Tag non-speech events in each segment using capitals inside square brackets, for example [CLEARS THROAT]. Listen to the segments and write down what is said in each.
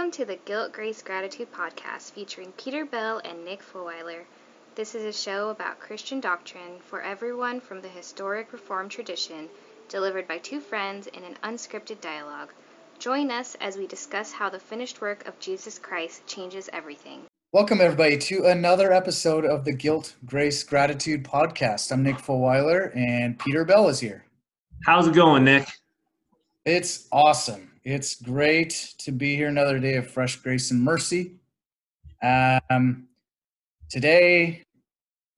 Welcome to the Guilt, Grace, Gratitude podcast featuring Peter Bell and Nick Fulweiler. This is a show about Christian doctrine for everyone from the historic Reformed tradition, delivered by two friends in an unscripted dialogue. Join us as we discuss how the finished work of Jesus Christ changes everything. Welcome, everybody, to another episode of the Guilt, Grace, Gratitude podcast. I'm Nick Fulweiler, and Peter Bell is here. How's it going, Nick? It's awesome. It's great to be here another day of fresh grace and mercy. Um, today,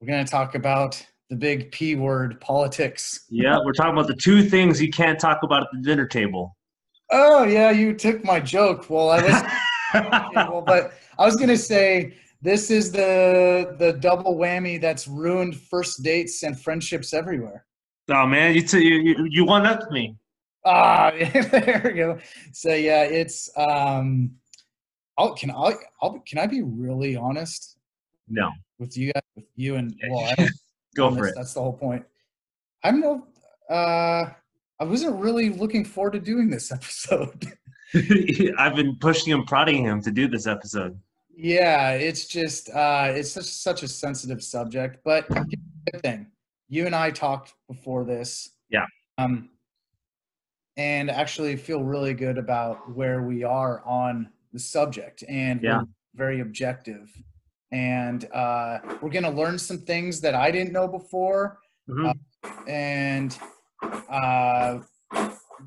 we're going to talk about the big P word, politics. Yeah, we're talking about the two things you can't talk about at the dinner table. Oh yeah, you took my joke. Well, I was, [LAUGHS] well, but I was going to say this is the the double whammy that's ruined first dates and friendships everywhere. Oh man, you t- you you one up to me. Ah, [LAUGHS] there we go. So yeah, it's um, I'll can I I'll can I be really honest? No. With you guys, with you and well, I [LAUGHS] go for it. That's the whole point. I'm no. Uh, I wasn't really looking forward to doing this [LAUGHS] episode. I've been pushing and prodding him to do this episode. Yeah, it's just uh, it's such such a sensitive subject, but good thing you and I talked before this. Yeah. Um, and actually feel really good about where we are on the subject and yeah. very objective and uh, we're going to learn some things that i didn't know before mm-hmm. uh, and uh,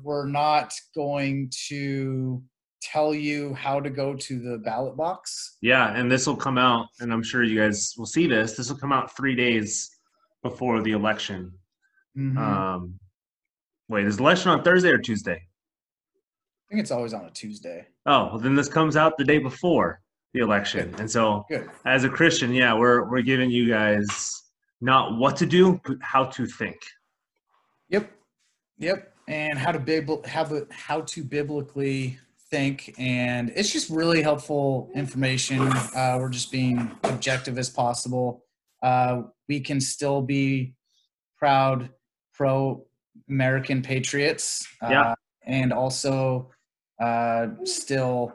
we're not going to tell you how to go to the ballot box yeah and this will come out and i'm sure you guys will see this this will come out three days before the election mm-hmm. um, Wait, is election on Thursday or Tuesday? I think it's always on a Tuesday. Oh, well, then this comes out the day before the election. Good. And so, Good. as a Christian, yeah, we're we're giving you guys not what to do, but how to think. Yep. Yep. And how to bib- how, how to biblically think and it's just really helpful information uh, we're just being objective as possible uh, we can still be proud pro American patriots. Yeah. Uh, and also uh, still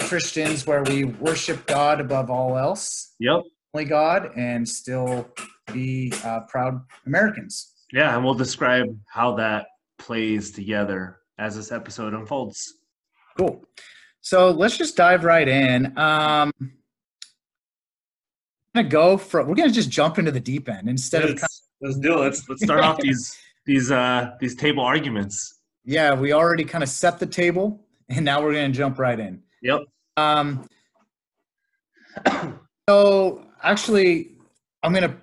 Christians where we worship God above all else. Yep. Only God and still be uh, proud Americans. Yeah, and we'll describe how that plays together as this episode unfolds. Cool. So let's just dive right in. Um, gonna go for we're gonna just jump into the deep end instead let's, of let's do it. Let's let's start off [LAUGHS] these these uh these table arguments. Yeah, we already kind of set the table, and now we're going to jump right in. Yep. Um. So actually, I'm going to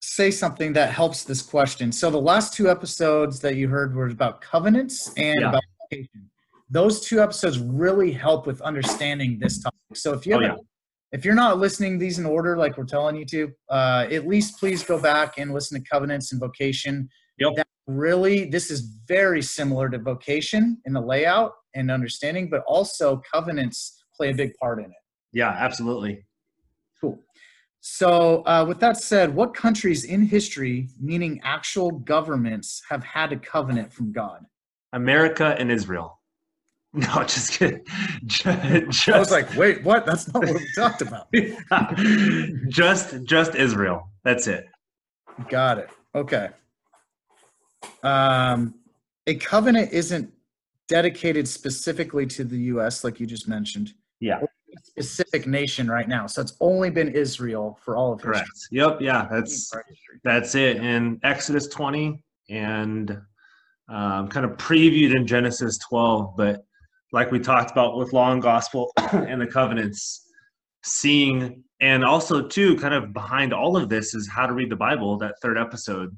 say something that helps this question. So the last two episodes that you heard were about covenants and Yeah. about vocation. Those two episodes really help with understanding this topic. So if you Oh, haven't, if you're not listening these in order like we're telling you to, uh, at least please go back and listen to covenants and vocation. Yep. That really, this is very similar to vocation in the layout and understanding, but also covenants play a big part in it. Yeah, absolutely. Cool. So, uh, with that said, what countries in history, meaning actual governments, have had a covenant from God? America and Israel. [LAUGHS] No, just kidding. [LAUGHS] Just, I was like, wait, what? That's not what we talked about. [LAUGHS] just just Israel. That's it. Got it. Okay. Um, a covenant isn't dedicated specifically to the U.S., like you just mentioned. Yeah. Specific nation right now. So it's only been Israel for all of history. Correct. Yep. Yeah. That's that's it. In Exodus 20 and um, kind of previewed in Genesis 12, but like we talked about with law and gospel [CLEARS THROAT] and the covenants, seeing and also too kind of behind all of this is how to read the Bible. That third episode,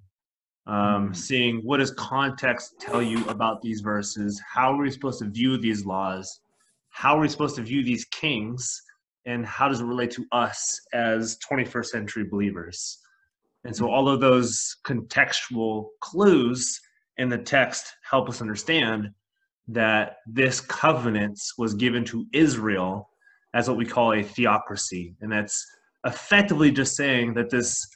um, seeing what does context tell you about these verses? How are we supposed to view these laws? How are we supposed to view these kings? And how does it relate to us as 21st century believers? And so all of those contextual clues in the text help us understand that this covenant was given to Israel as what we call a theocracy. And that's effectively just saying that this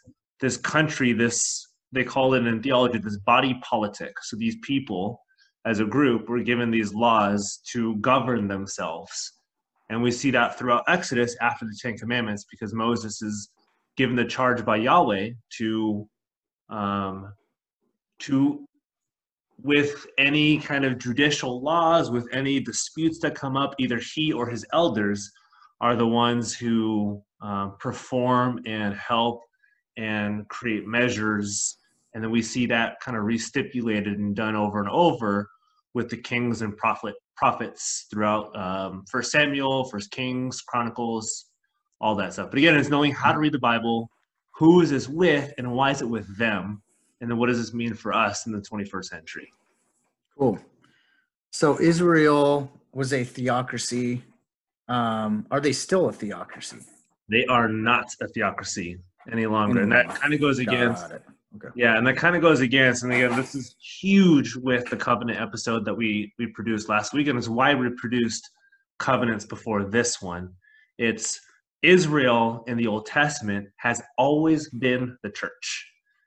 this country, this they call it in theology this body politic. So these people as a group were given these laws to govern themselves And we see that throughout Exodus after the Ten Commandments because Moses is given the charge by Yahweh to um, to with any kind of judicial laws, with any disputes that come up, either he or his elders are the ones who um, perform and help and create measures. And then we see that kind of restipulated and done over and over with the kings and prophet prophets throughout um, First Samuel, First Kings, Chronicles, all that stuff. But again, it's knowing how to read the Bible, who is this with, and why is it with them, and then what does this mean for us in the 21st century? Cool. So Israel was a theocracy. Um, are they still a theocracy? They are not a theocracy any longer, and that kind of goes against. Okay. Yeah, and that kind of goes against, and again, this is huge with the covenant episode that we we produced last week, and it's why we produced covenants before this one. It's Israel in the Old Testament has always been the church.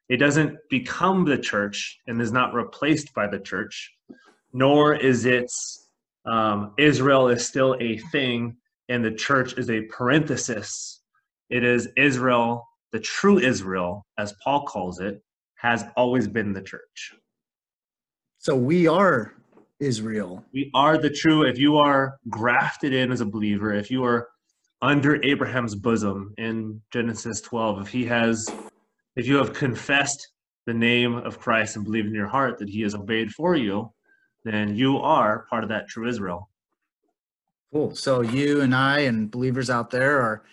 It doesn't become the church and is not replaced by the church, nor is it um, Israel is still a thing and the church is a parenthesis. It is Israel, the true Israel, as Paul calls it, has always been the church. So we are Israel. We are the true, if you are grafted in as a believer, if you are under Abraham's bosom in Genesis 12, if he has if you have confessed the name of Christ and believe in your heart that he has obeyed for you, then you are part of that true Israel. Cool. So you and I and believers out there are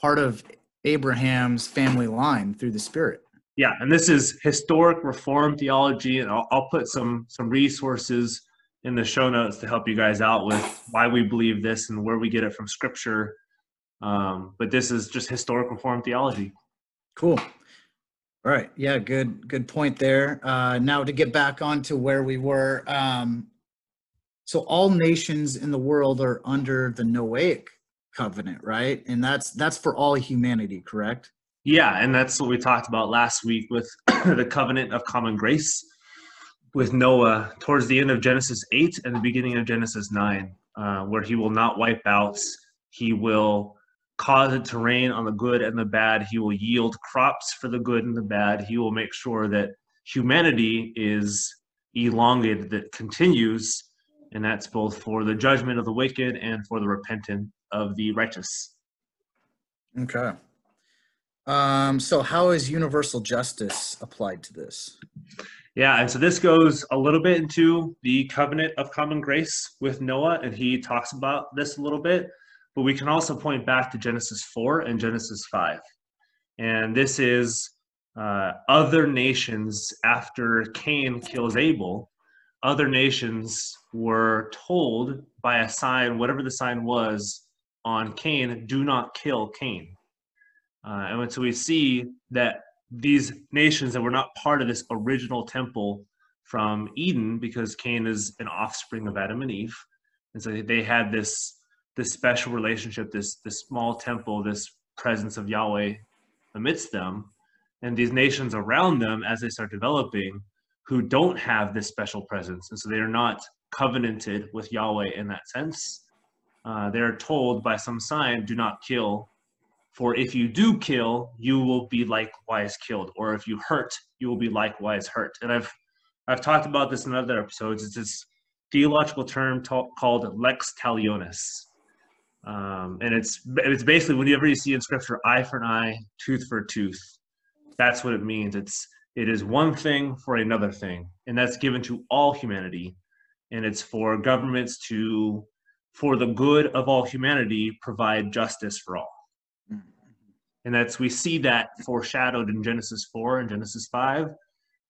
part of Abraham's family line through the Spirit. Yeah, and this is historic Reformed theology, and I'll, I'll put some some resources in the show notes to help you guys out with why we believe this and where we get it from Scripture. Um, but this is just historic Reformed theology. Cool. All right. Yeah, good good point there. Uh, now to get back on to where we were. Um, so all nations in the world are under the Noahic covenant, right? And that's that's for all humanity, correct? Yeah, and that's what we talked about last week with [CLEARS THROAT] the covenant of common grace with Noah towards the end of Genesis 8 and the beginning of Genesis 9, uh, where he will not wipe out, he will cause it to rain on the good and the bad. He will yield crops for the good and the bad. He will make sure that humanity is elongated, that continues, and that's both for the judgment of the wicked and for the repentant of the righteous. Okay. Um, so, how is universal justice applied to this? Yeah, and so this goes a little bit into the covenant of common grace with Noah, and he talks about this a little bit. But we can also point back to Genesis 4 and Genesis 5. And this is uh, other nations after Cain kills Abel, other nations were told by a sign, whatever the sign was on Cain, do not kill Cain. Uh, and so we see that these nations that were not part of this original temple from Eden, because Cain is an offspring of Adam and Eve, and so they had this this special relationship, this this small temple, this presence of Yahweh amidst them, and these nations around them as they start developing, who don't have this special presence, and so they are not covenanted with Yahweh in that sense. Uh, they are told by some sign, "Do not kill." For if you do kill, you will be likewise killed, or if you hurt, you will be likewise hurt. And I've I've talked about this in other episodes. It's this theological term called lex talionis, um, and it's it's basically whenever you see in scripture eye for an eye, tooth for a tooth, that's what it means. It's it is one thing for another thing, and that's given to all humanity, and it's for governments to, for the good of all humanity, provide justice for all. Mm-hmm. And that's we see that foreshadowed in Genesis four and Genesis five,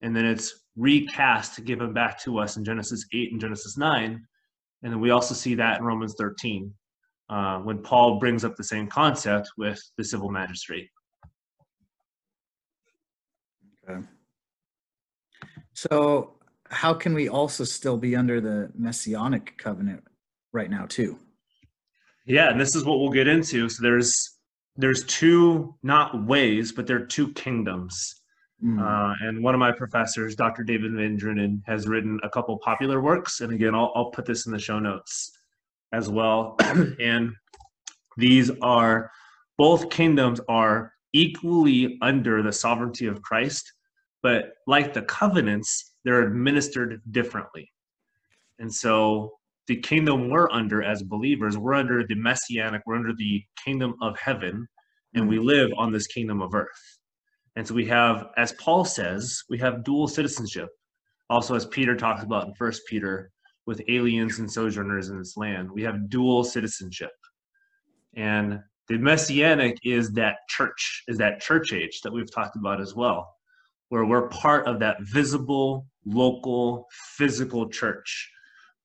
and then it's recast given back to us in Genesis eight and Genesis nine, and then we also see that in Romans thirteen uh, when Paul brings up the same concept with the civil magistrate. Okay. So, how can we also still be under the messianic covenant right now, too? Yeah, and this is what we'll get into. So there's there's two not ways, but there are two kingdoms. Mm. Uh, and one of my professors, Dr. David Van has written a couple popular works. And again, I'll, I'll put this in the show notes as well. [CLEARS THROAT] and These are both kingdoms are equally under the sovereignty of Christ, but like the covenants, they're administered differently. And so the kingdom we're under as believers, we're under the messianic, we're under the kingdom of heaven, and we mm-hmm. live on this kingdom of earth. And so we have, as Paul says, we have dual citizenship. Also, as Peter talks about in First Peter, with aliens and sojourners in this land, we have dual citizenship. And the messianic is that church, is that church age that we've talked about as well, where we're part of that visible, local, physical church,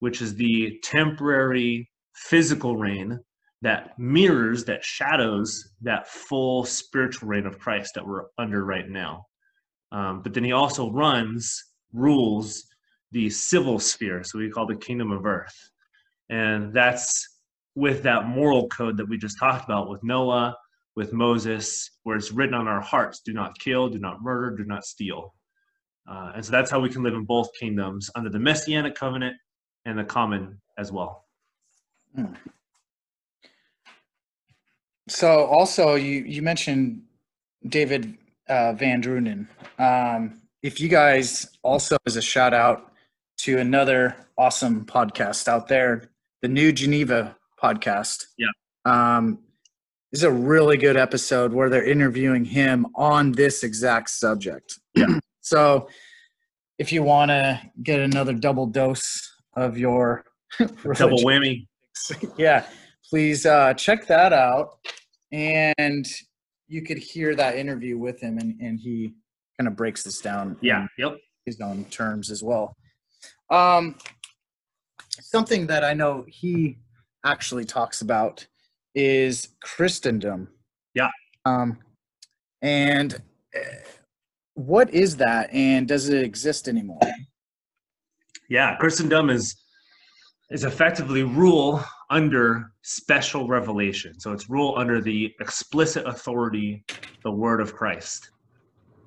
which is the temporary physical reign that mirrors, that shadows that full spiritual reign of Christ that we're under right now. Um, but then he also runs, rules the civil sphere, so we call the kingdom of earth. And that's with that moral code that we just talked about with Noah, with Moses, where it's written on our hearts do not kill, do not murder, do not steal. Uh, and so that's how we can live in both kingdoms under the messianic covenant and the common as well. Hmm. So also you you mentioned David uh, Van Drunen. Um, if you guys also as a shout out to another awesome podcast out there, the New Geneva podcast. Yeah. Um, this is a really good episode where they're interviewing him on this exact subject. Yeah. [CLEARS THROAT] so if you want to get another double dose of your [LAUGHS] double whammy, [LAUGHS] yeah, please uh, check that out. And you could hear that interview with him, and, and he kind of breaks this down. Yeah. Yep. His own terms as well. Um, something that I know he actually talks about is Christendom. Yeah. Um, and uh, what is that, and does it exist anymore? Yeah, Christendom is is effectively rule under special revelation. So it's rule under the explicit authority, the word of Christ.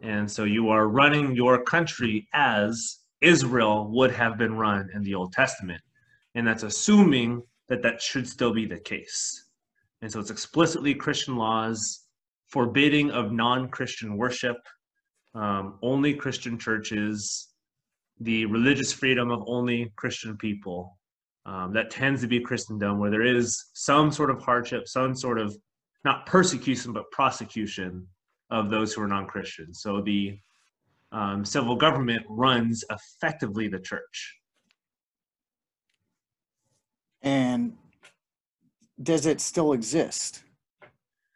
And so you are running your country as Israel would have been run in the Old Testament. And that's assuming that that should still be the case. And so it's explicitly Christian laws, forbidding of non Christian worship, um, only Christian churches, the religious freedom of only Christian people, um, that tends to be Christendom, where there is some sort of hardship, some sort of not persecution, but prosecution of those who are non Christian. So the um, civil government runs effectively the church. And does it still exist?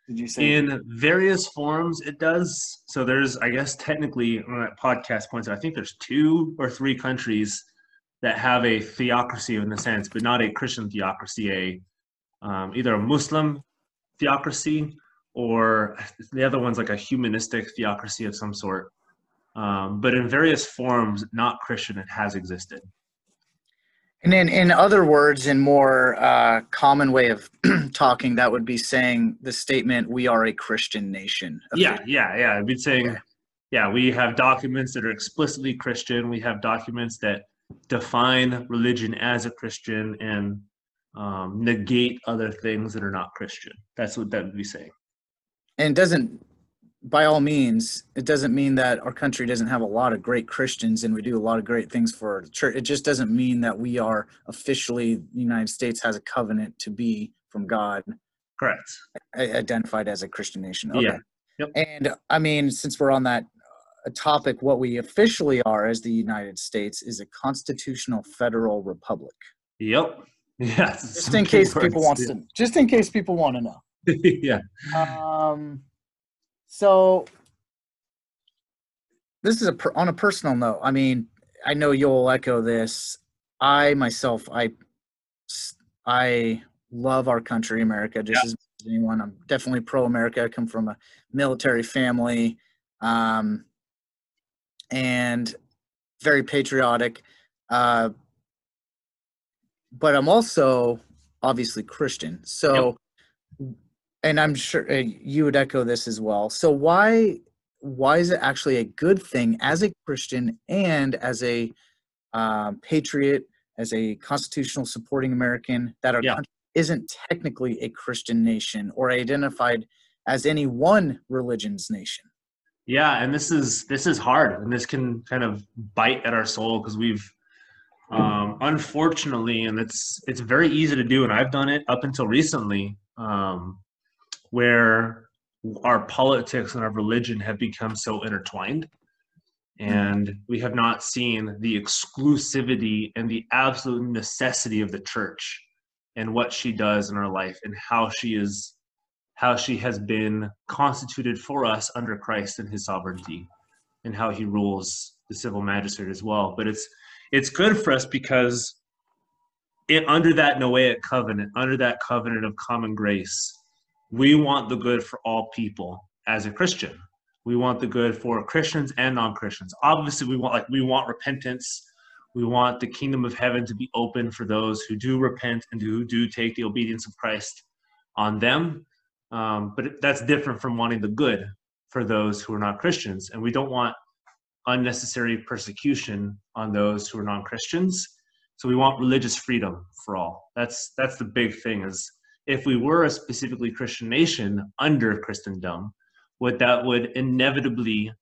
Did you say in various forms it does? So there's, I guess, technically on that podcast points, I think there's two or three countries that have a theocracy in a sense, but not a Christian theocracy, a um, either a Muslim theocracy or the other one's like a humanistic theocracy of some sort. Um, but in various forms, not Christian, it has existed. And in, in other words, in more uh, common way of [CLEARS THROAT] talking, that would be saying the statement, we are a Christian nation. Yeah, yeah, yeah. I'd be saying, okay. yeah, we have documents that are explicitly Christian. We have documents that define religion as a Christian and um, negate other things that are not Christian. That's what that would be saying. And doesn't, by all means, it doesn't mean that our country doesn't have a lot of great Christians and we do a lot of great things for the church. It just doesn't mean that we are officially, the United States has a covenant to be from God. Correct. Identified as a Christian nation. Okay. Yeah. Yep. And I mean, since we're on that topic what we officially are as the United States is a constitutional federal republic. Yep. [LAUGHS] Yeah. Just in case [LAUGHS] people want to just in case people want to know. [LAUGHS] yeah. Um so this is a on a personal note. I mean, I know you'll echo this. I myself I I love our country America just as anyone. I'm definitely pro America. I come from a military family. Um, and very patriotic. Uh, but I'm also obviously Christian. So, yep. And I'm sure uh, you would echo this as well. So why why is it actually a good thing as a Christian and as a um, patriot, as a constitutional supporting American that our yeah. country isn't technically a Christian nation or identified as any one religion's nation. Yeah, and this is this is hard, and this can kind of bite at our soul because we've um, unfortunately, and it's it's very easy to do, and I've done it up until recently, um, where our politics and our religion have become so intertwined. And we have not seen the exclusivity and the absolute necessity of the church and what she does in our life and how she is how she has been constituted for us under Christ and his sovereignty and how he rules the civil magistrate as well. But it's it's good for us because it, under that noahic covenant under that covenant of common grace we want the good for all people as a christian. We want the good for christians and non-christians. Obviously we want like we want repentance. We want the kingdom of heaven to be open for those who do repent and who do take the obedience of christ on them. Um, but that's different from wanting the good for those who are not christians. And we don't want unnecessary persecution on those who are non-christians. So we want religious freedom for all. That's that's the big thing is if we were a specifically christian nation under christendom what that would inevitably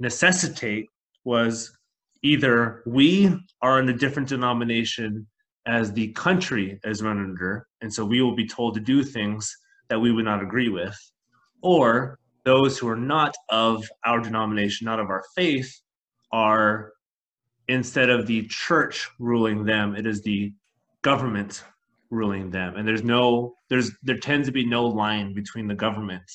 necessitate was either we are in a different denomination as the country is run under, and so we will be told to do things that we would not agree with, or those who are not of our denomination, not of our faith, are instead of the church ruling them, it is the government ruling them. And there's no, there's there tends to be no line between the government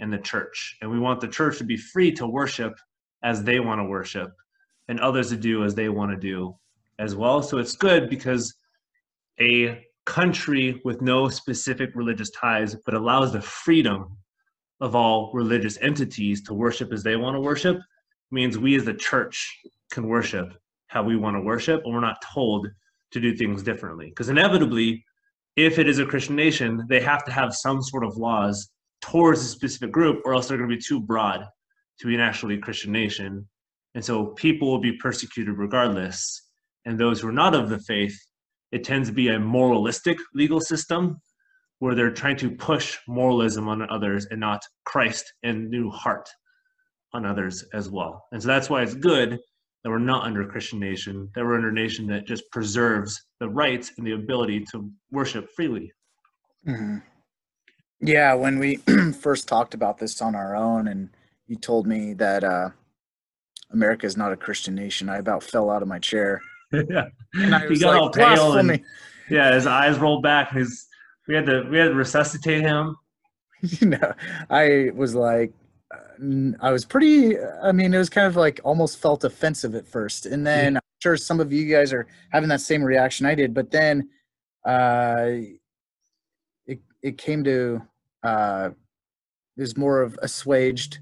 and the church. And we want the church to be free to worship as they want to worship and others to do as they want to do as well. So it's good because a country with no specific religious ties but allows the freedom of all religious entities to worship as they want to worship means we as the church can worship how we want to worship and we're not told to do things differently because inevitably if it is a christian nation they have to have some sort of laws towards a specific group, or else they're going to be too broad to be an actually Christian nation. And so people will be persecuted regardless. And those who are not of the faith, it tends to be a moralistic legal system where they're trying to push moralism on others and not Christ and new heart on others as well. And so that's why it's good that we're not under a Christian nation, that we're under a nation that just preserves the rights and the ability to worship freely. Mm-hmm. Yeah, when we [CLEARS THROAT] first talked about this on our own, and you told me that uh, America is not a Christian nation, I about fell out of my chair. [LAUGHS] yeah, and I he got like, all pale and yeah, his eyes rolled back. His we had to we had to resuscitate him. [LAUGHS] you know, I was like, I was pretty. I mean, it was kind of like almost felt offensive at first, and then yeah. I'm sure some of you guys are having that same reaction I did. But then, uh, it it came to uh, is more of assuaged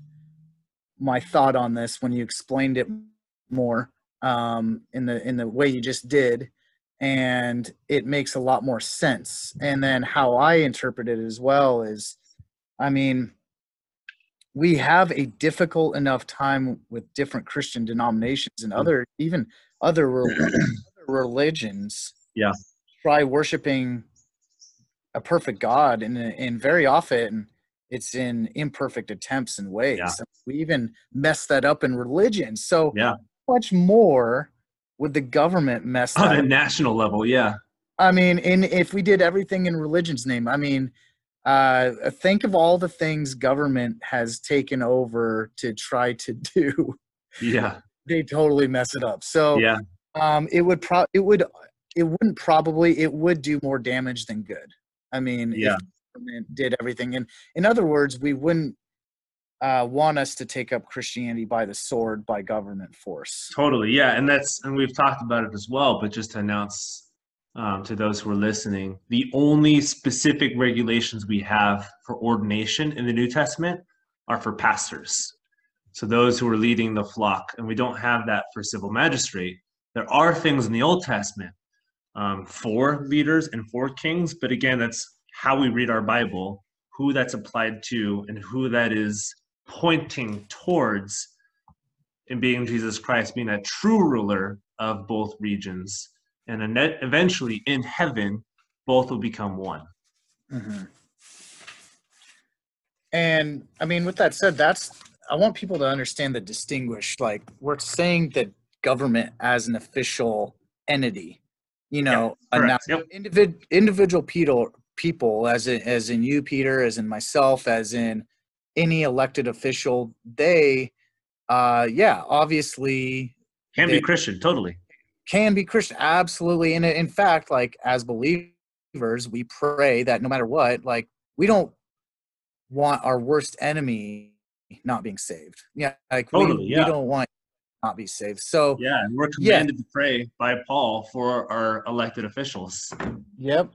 my thought on this when you explained it more um, in the in the way you just did, and it makes a lot more sense. And then how I interpret it as well is, I mean, we have a difficult enough time with different Christian denominations and mm. other even [CLEARS THROAT] other, religions. Yeah, try worshiping a perfect God, and and very often it's in imperfect attempts and ways. Yeah. We even mess that up in religion. So yeah, much more would the government mess on a national level? Yeah, I mean, in if we did everything in religion's name, I mean, uh, think of all the things government has taken over to try to [LAUGHS] do. Yeah, they totally mess it up. So yeah, um, it would pro it would it wouldn't probably it would do more damage than good. I mean, yeah. did everything. And in other words, we wouldn't uh, want us to take up Christianity by the sword, by government force. Totally, yeah, and that's and we've talked about it as well. But just to announce um, to those who are listening, the only specific regulations we have for ordination in the New Testament are for pastors. So those who are leading the flock, and we don't have that for civil magistrate. There are things in the Old Testament um, for leaders and for kings. But again, that's how we read our Bible, who that's applied to, and who that is pointing towards in being Jesus Christ, being a true ruler of both regions. And eventually in heaven, both will become one. Mm-hmm. And I mean, with that said, that's I want people to understand the distinguish. Like we're saying that government as an official entity, you know. Yep. individ, individual people, people as in, as in you, Peter, as in myself, as in any elected official, they, uh, yeah, obviously Can They- be Christian, totally. Can be Christian, absolutely. And in fact, like as believers, we pray that no matter what, like we don't want our worst enemy not being saved. Yeah, like Totally, we, yeah. we don't want not be saved. So Yeah, and we're Yeah. commanded to pray by Paul for our elected officials. Yep.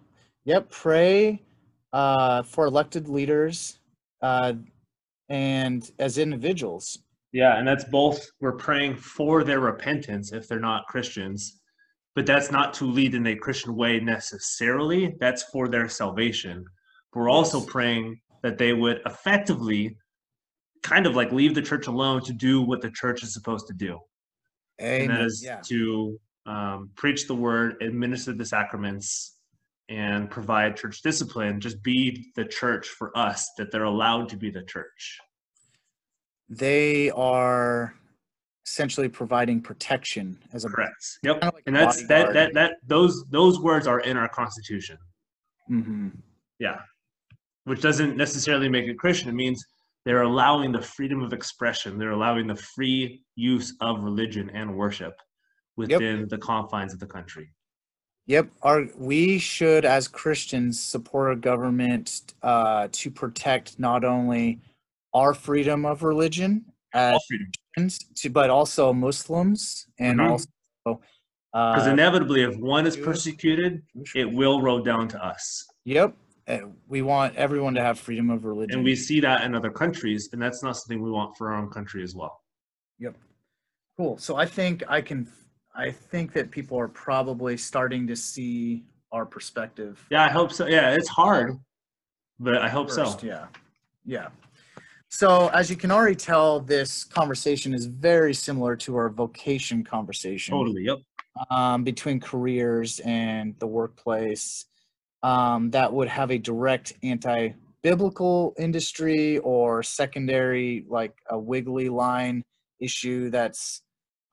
Yep. Pray uh, for elected leaders uh, and as individuals. Yeah, and that's both we're praying for their repentance if they're not Christians, but that's not to lead in a Christian way necessarily. That's for their salvation. We're also praying that they would effectively kind of like leave the church alone to do what the church is supposed to do. And that Amen. is Yeah. to um, preach the word, administer the sacraments, and provide church discipline. Just be the church for us, that they're allowed to be the church. They are essentially providing protection as a Correct. Yep. Kinda like and that's that that that those those words are in our constitution. hmm Yeah. Which doesn't necessarily make it Christian. It means they're allowing the freedom of expression. They're allowing the free use of religion and worship within the confines of the country. Yep. Our we should, as Christians, support a government uh, to protect not only our freedom of religion as. To, but also Muslims and Mhm. also Because uh, inevitably, if one is persecuted, it will roll down to us. Yep. We want everyone to have freedom of religion. And we see that in other countries, and that's not something we want for our own country as well. Yep. Cool. So I think I can. I think that people are probably starting to see our perspective. Yeah, I hope so. Yeah, it's hard, but I hope first, so. Yeah. Yeah. So as you can already tell, this conversation is very similar to our vocation conversation Totally. Yep. um, between careers and the workplace. Um, that would have a direct anti-biblical industry or secondary, like a wiggly line issue that's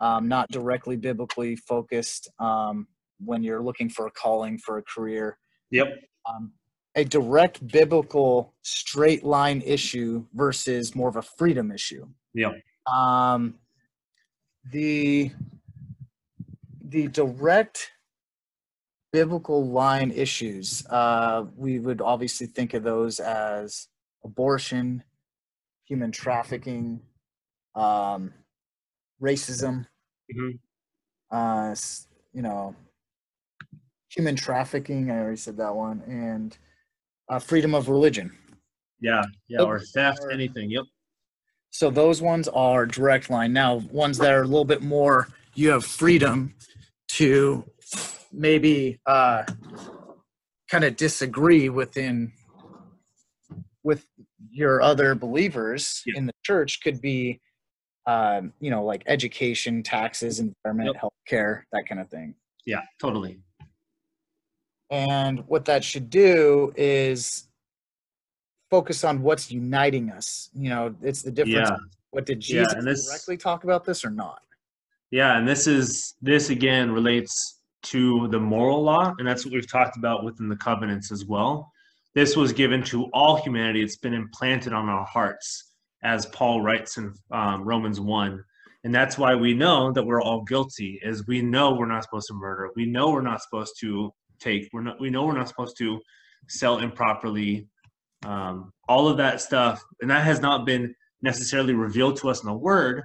um, not directly biblically focused um, when you're looking for a calling for a career Yep. um, a direct biblical straight line issue versus more of a freedom issue. Yep. Um, the the direct biblical line issues, uh, we would obviously think of those as abortion, human trafficking, um, racism, Mhm. uh, you know, human trafficking. I already said that one, and uh, freedom of religion. Yeah. Yeah. Or theft, Or- anything. Yep. So those ones are direct line. Now, ones that are a little bit more, you have freedom to maybe uh, kind of disagree within with your other believers Yeah. in the church. Could be, um, you know, like education, taxes, environment, Yep. healthcare, that kind of thing. Yeah. Totally. And what that should do is focus on what's uniting us. You know, it's the difference. Yeah. What did Yeah, Jesus and this- directly talk about this or not? Yeah, and this is this again relates to the moral law, and that's what we've talked about within the covenants as well. This was given to all humanity; it's been implanted on our hearts, as Paul writes in um, Romans one, and that's why we know that we're all guilty. Is we know we're not supposed to murder, we know we're not supposed to take, we're not, we know we're not supposed to sell improperly, um, all of that stuff, and that has not been necessarily revealed to us in the Word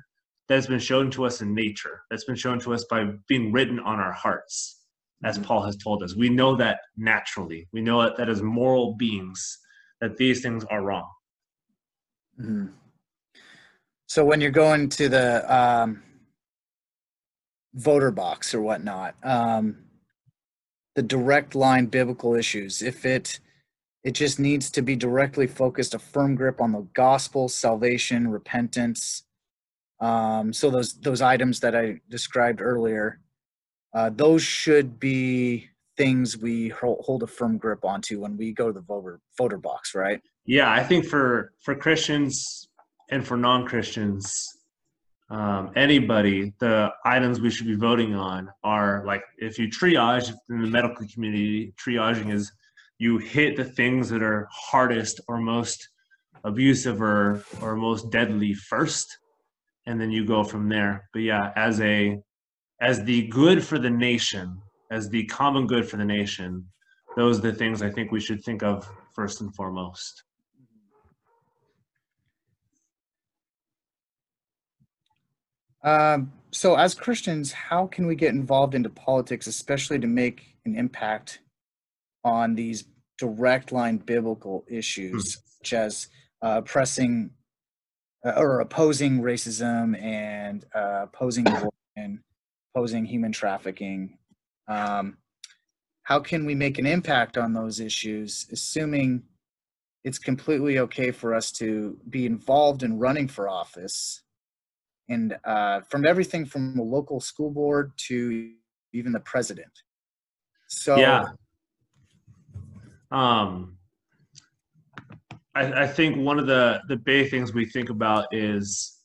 that's been shown to us in nature, that's been shown to us by being written on our hearts, as Mhm. Paul has told us. We know that naturally. We know that, that as moral beings, that these things are wrong. Mhm. So when you're going to the um, voter box or whatnot, um, the direct line biblical issues, if it it just needs to be directly focused, a firm grip on the gospel, salvation, repentance. Um, so those those items that I described earlier, uh, those should be things we hold a firm grip onto when we go to the voter voter box, right? Yeah, I think for for Christians and for non-Christians, um, anybody, the items we should be voting on are like if you triage in the medical community, triaging is you hit the things that are hardest or most abusive or or most deadly first, and then you go from there. But yeah, as a as the good for the nation, as the common good for the nation, those are the things I think we should think of first and foremost. Um, so, as Christians, how can we get involved into politics, especially to make an impact on these direct line biblical issues, hmm. such as uh, pressing uh, or opposing racism and uh, opposing [COUGHS] abortion, opposing human trafficking? Um, how can we make an impact on those issues, assuming it's completely okay for us to be involved in running for office? And uh, from everything from the local school board to even the president. So yeah, um, I, I think one of the the big things we think about is,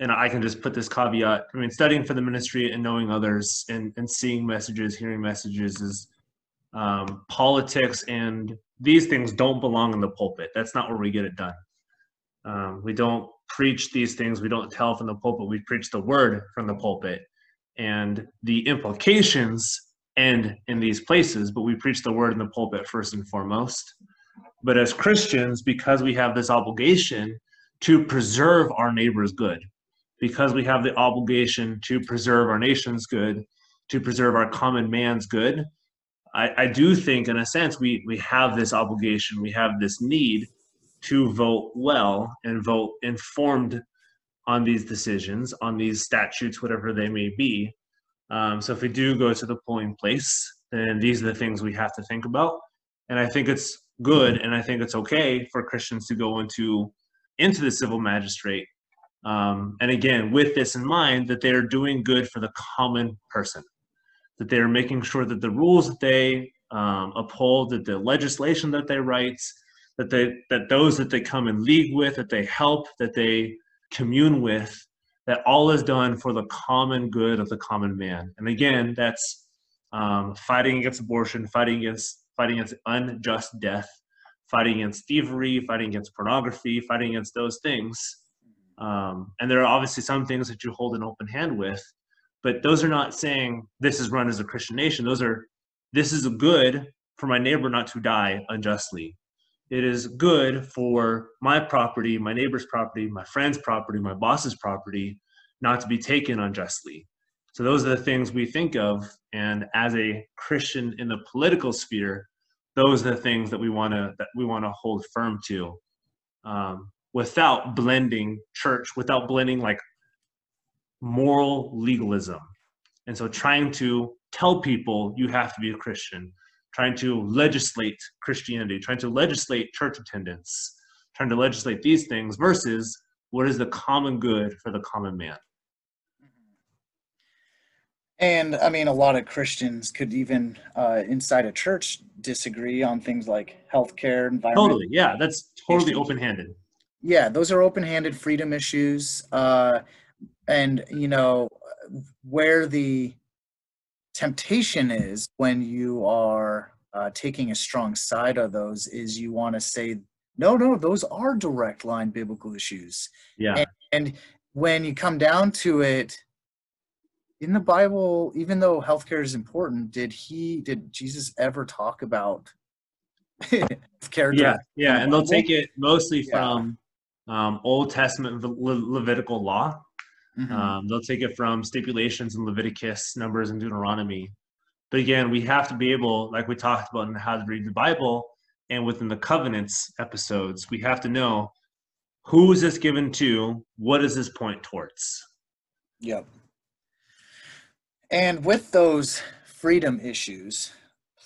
and I can just put this caveat. I mean, studying for the ministry and knowing others and and seeing messages, hearing messages is um, politics and these things don't belong in the pulpit. That's not where we get it done. Um, we don't preach these things. We don't tell from the pulpit. We preach the word from the pulpit. And the implications end in these places, but we preach the word in the pulpit first and foremost. But as Christians, because we have this obligation to preserve our neighbor's good, because we have the obligation to preserve our nation's good, to preserve our common man's good, I, I do think, in a sense, we, we have this obligation, we have this need to vote well and vote informed on these decisions, on these statutes, whatever they may be. Um, so if we do go to the polling place, then these are the things we have to think about. And I think it's good, and I think it's okay for Christians to go into into the civil magistrate. Um, and again, with this in mind, that they are doing good for the common person, that they are making sure that the rules that they um, uphold, that the legislation that they write, that they that those that they come in league with, that they help, that they commune with, that all is done for the common good of the common man. And again, that's um, fighting against abortion, fighting against fighting against unjust death, fighting against thievery, fighting against pornography, fighting against those things. Um, and there are obviously some things that you hold an open hand with, but those are not saying this is run as a Christian nation. Those are this is a good for my neighbor not to die unjustly it is good for my property, my neighbor's property, my friend's property, my boss's property not to be taken unjustly. So those are the things we think of. And as a Christian in the political sphere, those are the things that we want to that we want to hold firm to, um, without blending church, without blending like moral legalism. And so trying to tell people you have to be a Christian, trying to legislate Christianity, trying to legislate church attendance, trying to legislate these things versus what is the common good for the common man. And I mean, a lot of Christians could even uh, inside a church disagree on things like healthcare, environment. Totally, yeah, that's totally open-handed. Yeah, those are open-handed freedom issues, uh, and you know where the temptation is when you are uh, taking a strong side of those is you want to say no no those are direct line biblical issues. Yeah. And, and when you come down to it in the bible even though healthcare is important did he did jesus ever talk about [LAUGHS] care yeah yeah and they'll take it mostly yeah. from um, old testament Le- levitical law Mm-hmm. Um, they'll take it from stipulations in Leviticus, Numbers, and Deuteronomy. But again, we have to be able, like we talked about in how to read the Bible and within the covenants episodes, we have to know who is this given to? What is this point towards? Yep. And with those freedom issues,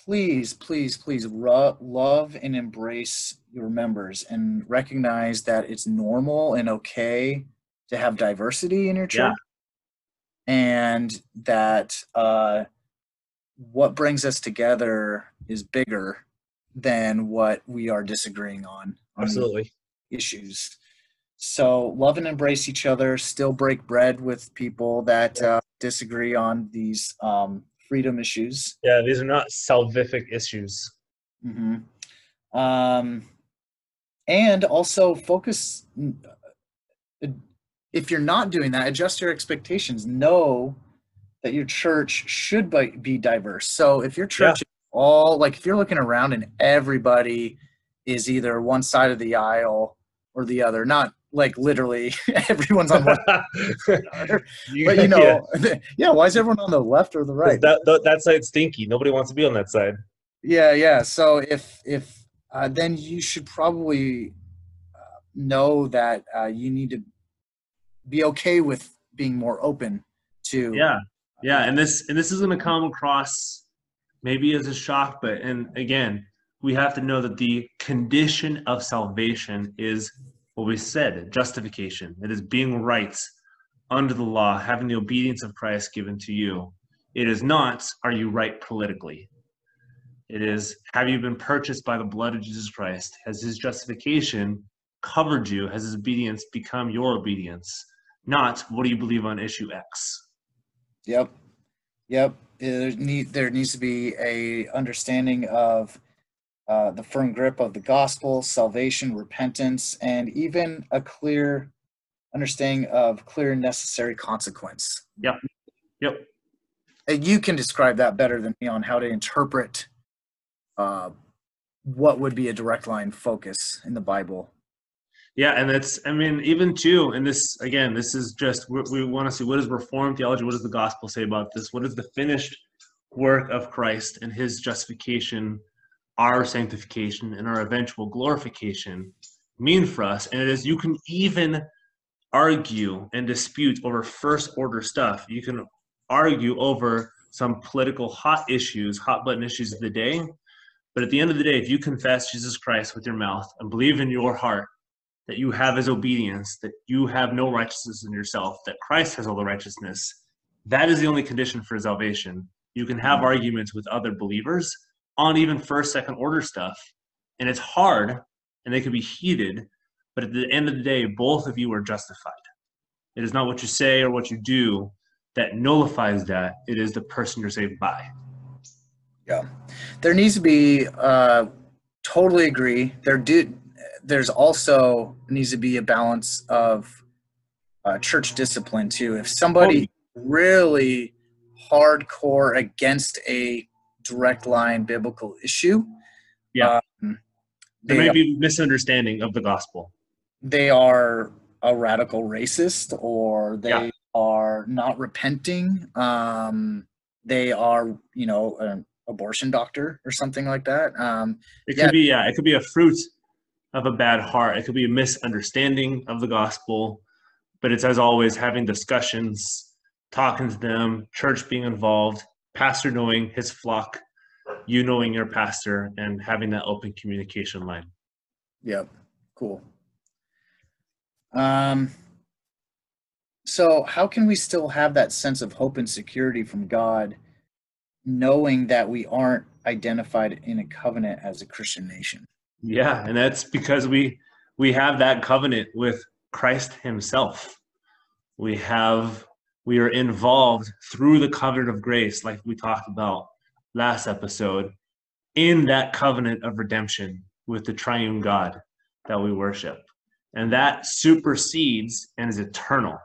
please, please, please ru- love and embrace your members and recognize that it's normal and okay to have diversity in your church yeah. and that uh, what brings us together is bigger than what we are disagreeing on. on Absolutely. Issues. So love and embrace each other. Still break bread with people that uh, disagree on these um, freedom issues. Yeah, these are not salvific issues. hmm Um, and also focus. If you're not doing that, adjust your expectations. Know that your church should be be diverse. So if your church is all like, if you're looking around and everybody is either one side of the aisle or the other, not like literally [LAUGHS] everyone's on one, side, [LAUGHS] but you know, [LAUGHS] yeah. why is everyone on the left or the right? that, that that side's stinky. Nobody wants to be on that side. Yeah, yeah. So if if uh, then you should probably uh, know that uh, you need to be okay with being more open to. Yeah, yeah, and this and this is going to come across maybe as a shock, but and again, we have to know that the condition of salvation is what we said: justification. It is being right under the law, having the obedience of Christ given to you. It is not, are you right politically? It is, have you been purchased by the blood of Jesus Christ? Has his justification covered you? Has his obedience become your obedience? Not, what do you believe on issue X? Yep. Yep. There need there needs to be a understanding of uh, the firm grip of the gospel, salvation, repentance, and even a clear understanding of clear and necessary consequence. Yep. Yep. And you can describe that better than me on how to interpret uh, what would be a direct line focus in the Bible. Yeah, and that's I mean even too, and this again, this is just we, we want to see what does Reformed theology, what does the gospel say about this? What is the finished work of Christ and His justification, our sanctification, and our eventual glorification mean for us? And it is you can even argue and dispute over first order stuff. You can argue over some political hot issues, hot button issues of the day. But at the end of the day, if you confess Jesus Christ with your mouth and believe in your heart that you have his obedience, that you have no righteousness in yourself, that Christ has all the righteousness, that is the only condition for salvation. You can have arguments with other believers on even first, second order stuff. And it's hard and they can be heated, but at the end of the day, both of you are justified. It is not what you say or what you do that nullifies that, it is the person you're saved by. Yeah, there needs to be. Uh, totally agree. There do. There's also needs to be a balance of uh, church discipline too. If somebody really hardcore against a direct line biblical issue, Yeah. um, There may be misunderstanding of the gospel. they are a radical racist or they Yeah. are not repenting. Um, they are, you know, an abortion doctor or something like that. Um, It Yeah. could be, yeah, it could be a fruit of a bad heart. It could be a misunderstanding of the gospel. But it's as always having discussions, talking to them, church being involved, pastor knowing his flock, you knowing your pastor, and having that open communication line. Yep. Cool. Um, so how can we still have that sense of hope and security from God, knowing that we aren't identified in a covenant as a Christian nation? Yeah, and that's because we we have that covenant with Christ himself. We have we are involved through the covenant of grace like we talked about last episode in that covenant of redemption with the triune God that we worship. And that supersedes and is eternal.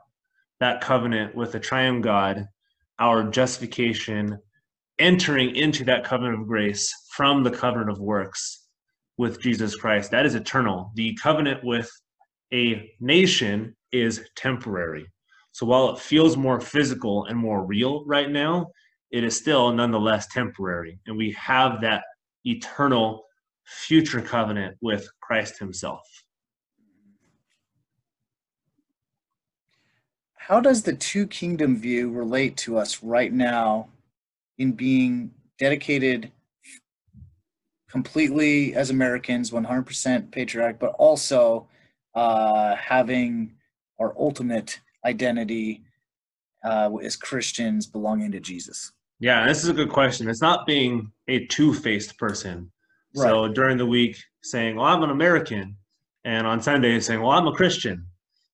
That covenant with the triune God, our justification, entering into that covenant of grace from the covenant of works with Jesus Christ. That is eternal. The covenant with a nation is temporary. So while it feels more physical and more real right now, it is still nonetheless temporary. And we have that eternal future covenant with Christ Himself. How does the two kingdom view relate to us right now in being dedicated completely as Americans, 100% patriotic, but also uh, having our ultimate identity uh, as Christians belonging to Jesus? Yeah, this is a good question. It's not being a two-faced person. Right. So during the week saying, "Well, I'm an American," and on Sunday saying, "Well, I'm a Christian."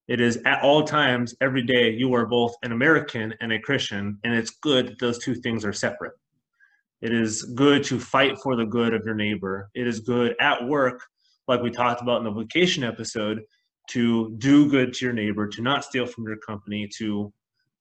It is at all times, every day, you are both an American and a Christian, and it's good that those two things are separate. It is good to fight for the good of your neighbor. It is good at work, like we talked about in the vocation episode, to do good to your neighbor, to not steal from your company, to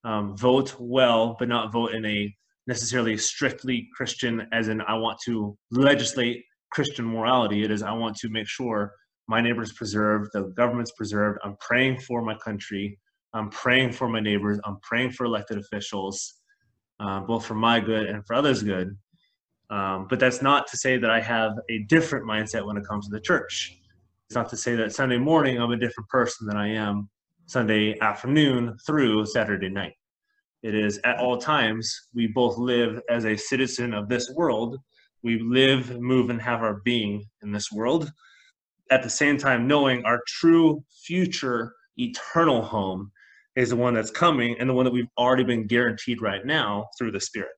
um, vote well, but not vote in a necessarily strictly Christian, as in I want to legislate Christian morality. It is I want to make sure my neighbor's preserved, the government's preserved. I'm praying for my country. I'm praying for my neighbors. I'm praying for elected officials, uh, both for my good and for others' good. Um, but that's not to say that I have a different mindset when it comes to the church. It's not to say that Sunday morning I'm a different person than I am Sunday afternoon through Saturday night. It is at all times we both live as a citizen of this world. We live, move, and have our being in this world. At the same time, knowing our true future eternal home is the one that's coming and the one that we've already been guaranteed right now through the Spirit.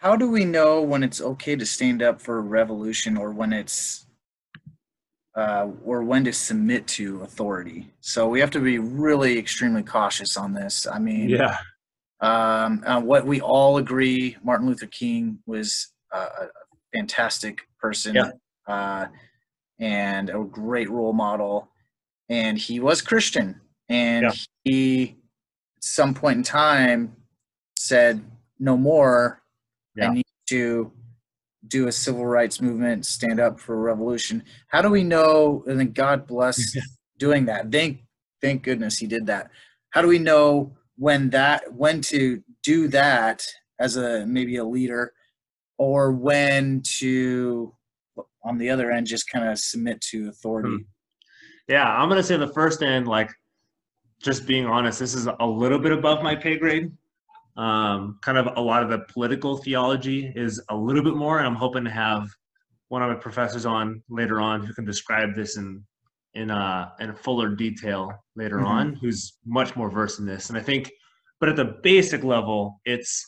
How do we know when it's okay to stand up for a revolution or when it's uh, or when to submit to authority? So we have to be really extremely cautious on this. I mean, yeah. Um, uh, what we all agree, Martin Luther King was a fantastic person yeah. uh, and a great role model, and he was Christian, and yeah. he at some point in time said, "No more." Yeah. I need to do a civil rights movement, stand up for a revolution. How do we know? And then God bless [LAUGHS] doing that. Thank, thank goodness he did that. How do we know when that, when to do that as a maybe a leader, or when to, on the other end, just kind of submit to authority? Hmm. Yeah, I'm gonna say the first end, like, just being honest, this is a little bit above my pay grade. Um, kind of a lot of the political theology is a little bit more, and I'm hoping to have one of my professors on later on who can describe this in in uh in fuller detail later mm-hmm. on, who's much more versed in this. And I think, but at the basic level, it's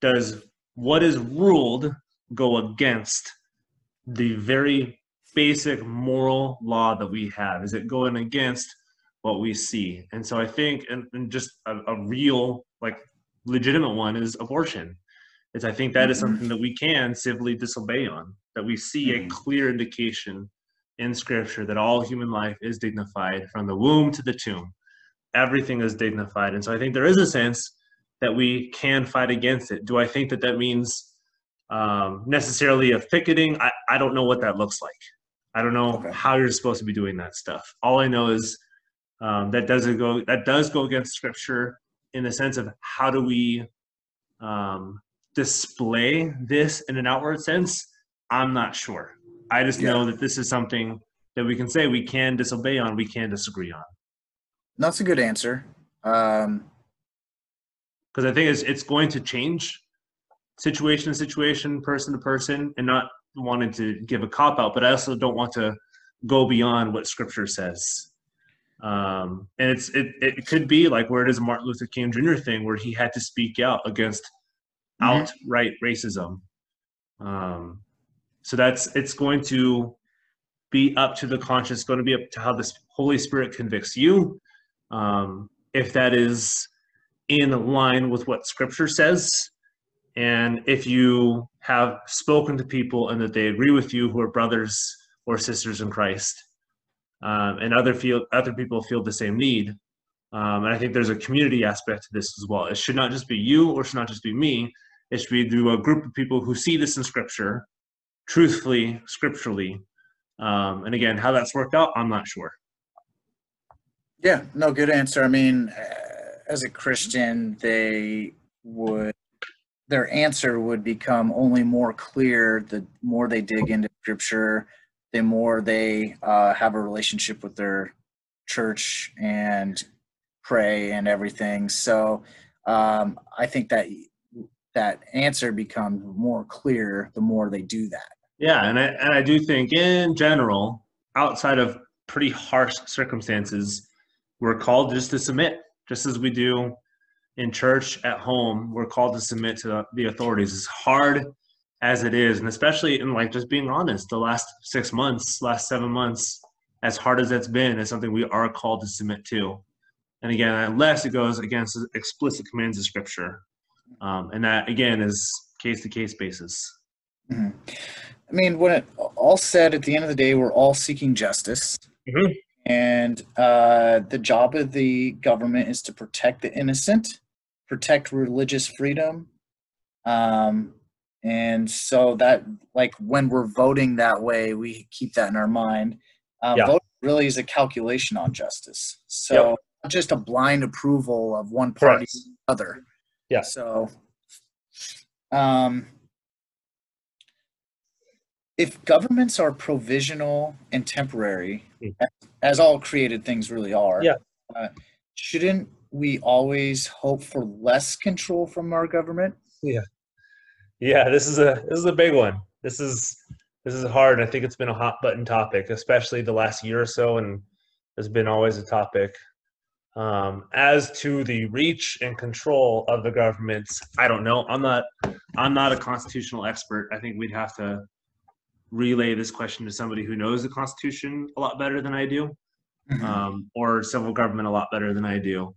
does what is ruled go against the very basic moral law that we have? Is it going against what we see? And so I think, and, and just a, a real like legitimate one is abortion. Is I think that mm-hmm. is something that we can civilly disobey on. That we see mm-hmm. a clear indication in Scripture that all human life is dignified from the womb to the tomb. Everything is dignified, and so I think there is a sense that we can fight against it. Do I think that that means um, necessarily a picketing? I, I don't know what that looks like. I don't know okay. how you're supposed to be doing that stuff. All I know is um, that doesn't go that does go against Scripture in the sense of how do we um, display this in an outward sense, I'm not sure. I just yeah. know that this is something that we can say we can disobey on, we can disagree on. That's a good answer. Um, because I think it's it's going to change situation to situation, person to person, and not wanting to give a cop out, but I also don't want to go beyond what Scripture says. Um, and it's it, it could be like where it is a Martin Luther King Jr. thing where he had to speak out against mm-hmm. outright racism. Um, so that's it's going to be up to the conscience, going to be up to how the Holy Spirit convicts you. Um, if that is in line with what Scripture says, and if you have spoken to people and that they agree with you who are brothers or sisters in Christ, um, and other feel other people feel the same need. Um, and I think there's a community aspect to this as well. It should not just be you or it should not just be me. It should be through a group of people who see this in Scripture, truthfully, scripturally. Um, and again, how that's worked out, I'm not sure. Yeah, no, good answer. I mean, uh, as a Christian, they would their answer would become only more clear the more they dig into Scripture, the more they uh, have a relationship with their church and pray and everything. So um, I think that that answer becomes more clear the more they do that. Yeah, and I, and I do think in general, outside of pretty harsh circumstances, we're called just to submit. just as we do in church at home. We're called to submit to the authorities. It's hard as it is, and especially in like just being honest, the last six months, last seven months, as hard as it's been, is something we are called to submit to. And again, unless it goes against explicit commands of Scripture, um, and that again is case to case basis. Mm-hmm. I mean, when it all said, at the end of the day, we're all seeking justice. Mm-hmm. And uh, the job of the government is to protect the innocent, protect religious freedom. Um, and so that, like, when we're voting that way, we keep that in our mind. Um, yeah. Voting really is a calculation on justice. So, yep. not just a blind approval of one party or the other. Yeah. So, um, if governments are provisional and temporary, mm. as, all created things really are, yeah. Uh, shouldn't we always hope for less control from our government? Yeah, yeah. This is a this is a big one. This is this is hard. I think it's been a hot button topic, especially the last year or so, and has been always a topic. Um, as to the reach and control of the governments, I don't know. I'm not I'm not a constitutional expert. I think we'd have to relay this question to somebody who knows the Constitution a lot better than I do, mm-hmm. um, or civil government a lot better than I do.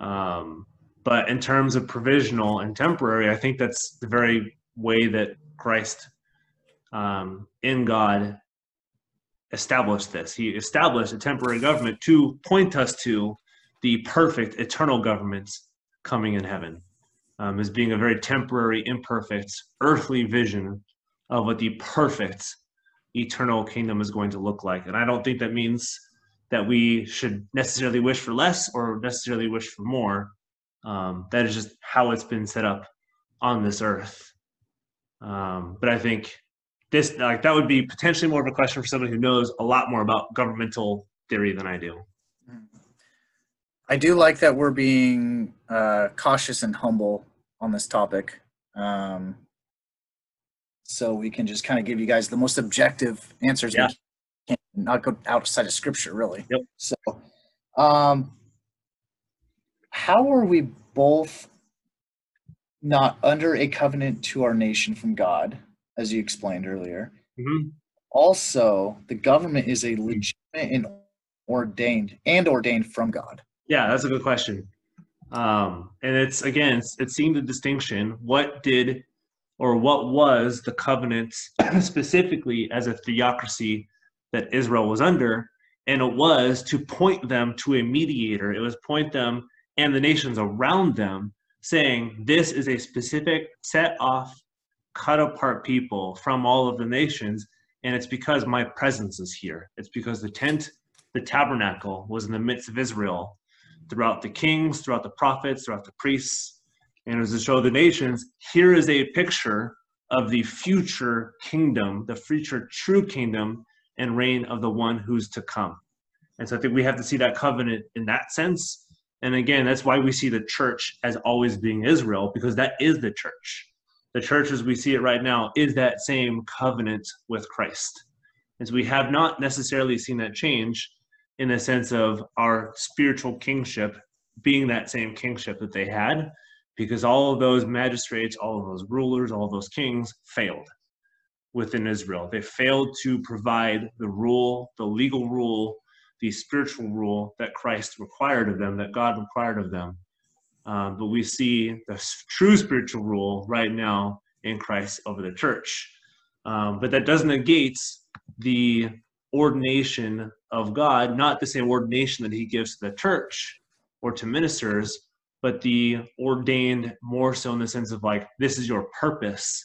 Um, but in terms of provisional and temporary, I think that's the very way that Christ um, in God established this. He established a temporary government to point us to the perfect eternal government coming in heaven um, as being a very temporary, imperfect, earthly vision of what the perfect eternal kingdom is going to look like. And I don't think that means that we should necessarily wish for less or necessarily wish for more. Um, that is just how it's been set up on this earth. Um, but I think this like that would be potentially more of a question for somebody who knows a lot more about governmental theory than I do. I do like that we're being uh, cautious and humble on this topic. Um, so we can just kind of give you guys the most objective answers yeah. we can, not go outside of scripture really. Yep. So um how are we both not under a covenant to our nation from God, as you explained earlier? Mm-hmm. Also, the government is a legitimate and ordained and ordained from God. Yeah, that's a good question. Um, and it's again, it's, it seemed a distinction. What did or what was the covenant [CLEARS THROAT] specifically as a theocracy that Israel was under. And it was to point them to a mediator. It was point them and the nations around them saying, This is a specific, set off, cut apart people from all of the nations. And it's because my presence is here. It's because the tent, the tabernacle, was in the midst of Israel throughout the kings, throughout the prophets, throughout the priests, and it was to show the nations here is a picture of the future kingdom, the future true kingdom and reign of the one who's to come. And so I think we have to see that covenant in that sense. And again, that's why we see the church as always being Israel, because that is the church. The church, as we see it right now, is that same covenant with Christ. As we have not necessarily seen that change in the sense of our spiritual kingship being that same kingship that they had, because all of those magistrates, all of those rulers, all of those kings failed within Israel. They failed to provide the rule, the legal rule, the spiritual rule that Christ required of them, that God required of them. Um, but we see the true spiritual rule right now in Christ over the church. Um, but that doesn't negate the ordination of God, not the same ordination that he gives to the church or to ministers, but the ordained more so in the sense of like this is your purpose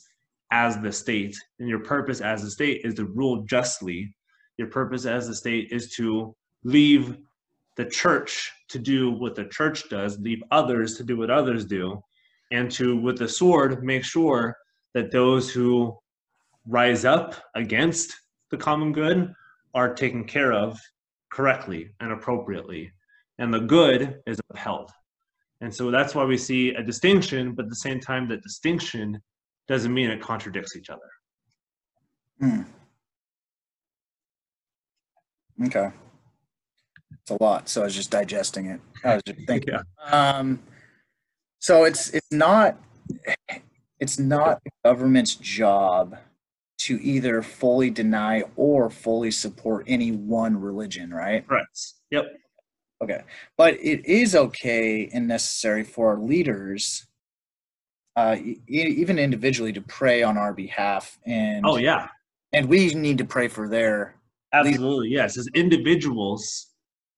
as the state and your purpose as the state is to rule justly your purpose as the state is to leave the church to do what the church does leave others to do what others do and to with the sword make sure that those who rise up against the common good are taken care of correctly and appropriately and the good is upheld and so that's why we see a distinction, but at the same time, that distinction doesn't mean it contradicts each other. Hmm. Okay. A lot, so I was just digesting it. I was just thinking. [LAUGHS] Yeah. Um, so it's it's not it's not the government's job to either fully deny or fully support any one religion, right? Right. Yep. Okay, but it is okay and necessary for our leaders, uh, e- even individually, to pray on our behalf, and Oh yeah. and we need to pray for their Absolutely, yes. As individuals,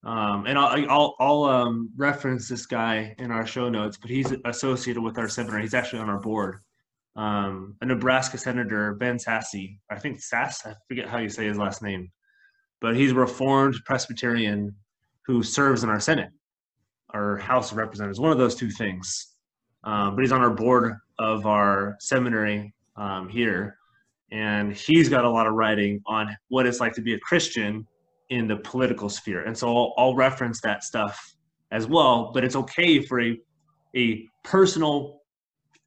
um, and I'll, I'll I'll um, reference this guy in our show notes, but he's associated with our seminary. He's actually on our board. Um, a Nebraska senator, Ben Sassy. I think Sasse. I forget how you say his last name, but he's a Reformed Presbyterian who serves in our Senate, our House of Representatives. One of those two things. Um, but he's on our board of our seminary um, here and he's got a lot of writing on what it's like to be a Christian in the political sphere. And so I'll, I'll reference that stuff as well. But it's okay for a a personal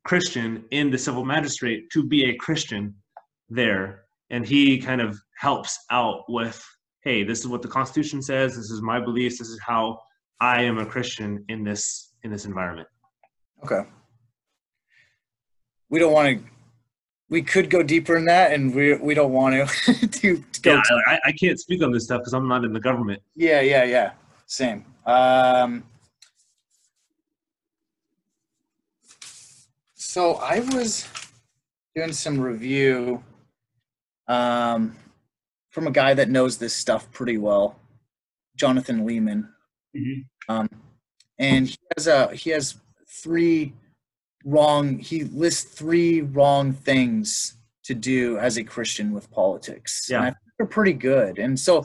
Christian in the civil magistrate to be a Christian there, and he kind of helps out with, hey, this is what the Constitution says. This is my beliefs. This is how I am a Christian in this in this environment. Okay. We don't want to. We could go deeper in that, and we we don't want to. to, [LAUGHS] to go. Yeah, I, I can't speak on this stuff because I'm not in the government. yeah, yeah, yeah. Same. Um, so I was doing some review um, from a guy that knows this stuff pretty well, Jonathan Leeman. Um, and he has a he has three wrong. He lists three wrong things to do as a Christian with politics. Yeah. and I think they're pretty good. And so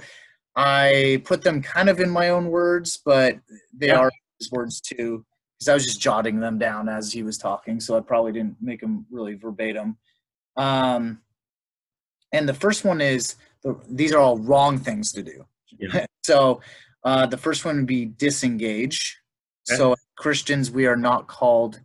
I put them kind of in my own words, but they Yeah. are his words too, because I was just jotting them down as he was talking. So I probably didn't make them really verbatim. Um, and the first one is the, these are all wrong things to do. Yeah. [LAUGHS] so uh, the first one would be disengage. Okay. So Christians, we are not called.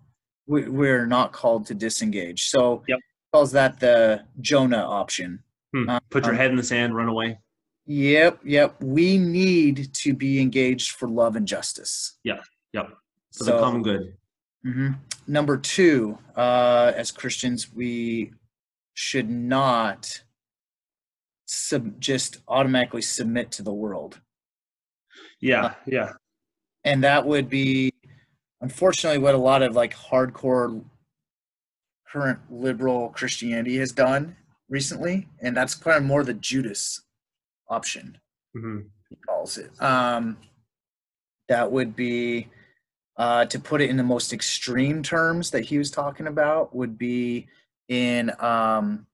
We, we're not called to disengage. So Yep. calls that the Jonah option. Hmm. Uh, Put your um, head in the sand, run away. Yep, yep. We need to be engaged for love and justice. Yep. Yep. For the common good. mhm. Number two, uh, as Christians, we should not sub- just automatically submit to the world. Yeah, yeah. and that would be unfortunately what a lot of like hardcore current liberal christianity has done recently and that's kind of more the judas option hmm he calls it um that would be uh to put it in the most extreme terms that he was talking about would be in um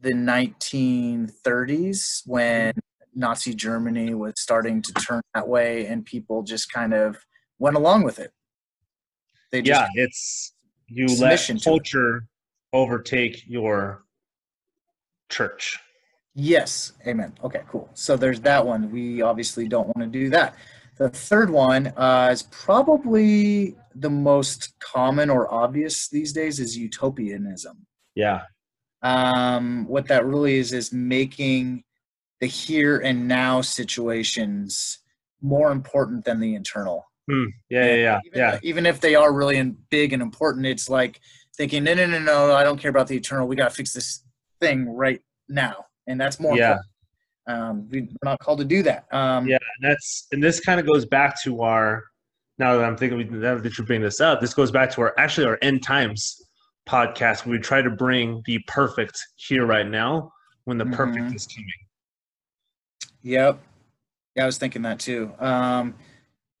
the 1930s when Nazi Germany was starting to turn that way, and people just kind of went along with it. They just, Yeah, it's you let culture overtake your church. Yes, amen. Okay, cool. So there's that one. We obviously don't want to do that. The third one uh, is probably the most common or obvious these days is utopianism. Yeah, um, what that really is is making the here and now situations more important than the internal. Hmm. yeah, yeah, yeah, Even, yeah. even if they are really in, big and important, it's like thinking, no, no, no, no, I don't care about the eternal. We got to fix this thing right now, and that's more. Yeah. important. Um, we, we're not called to do that. Um, Yeah, and that's and this kind of goes back to our. Now that I'm thinking, now that you bring this up, this goes back to our actually our end times podcast. Where we try to bring the perfect here right now when the perfect Mhm. is coming. Yep. Yeah, I was thinking that too. Um,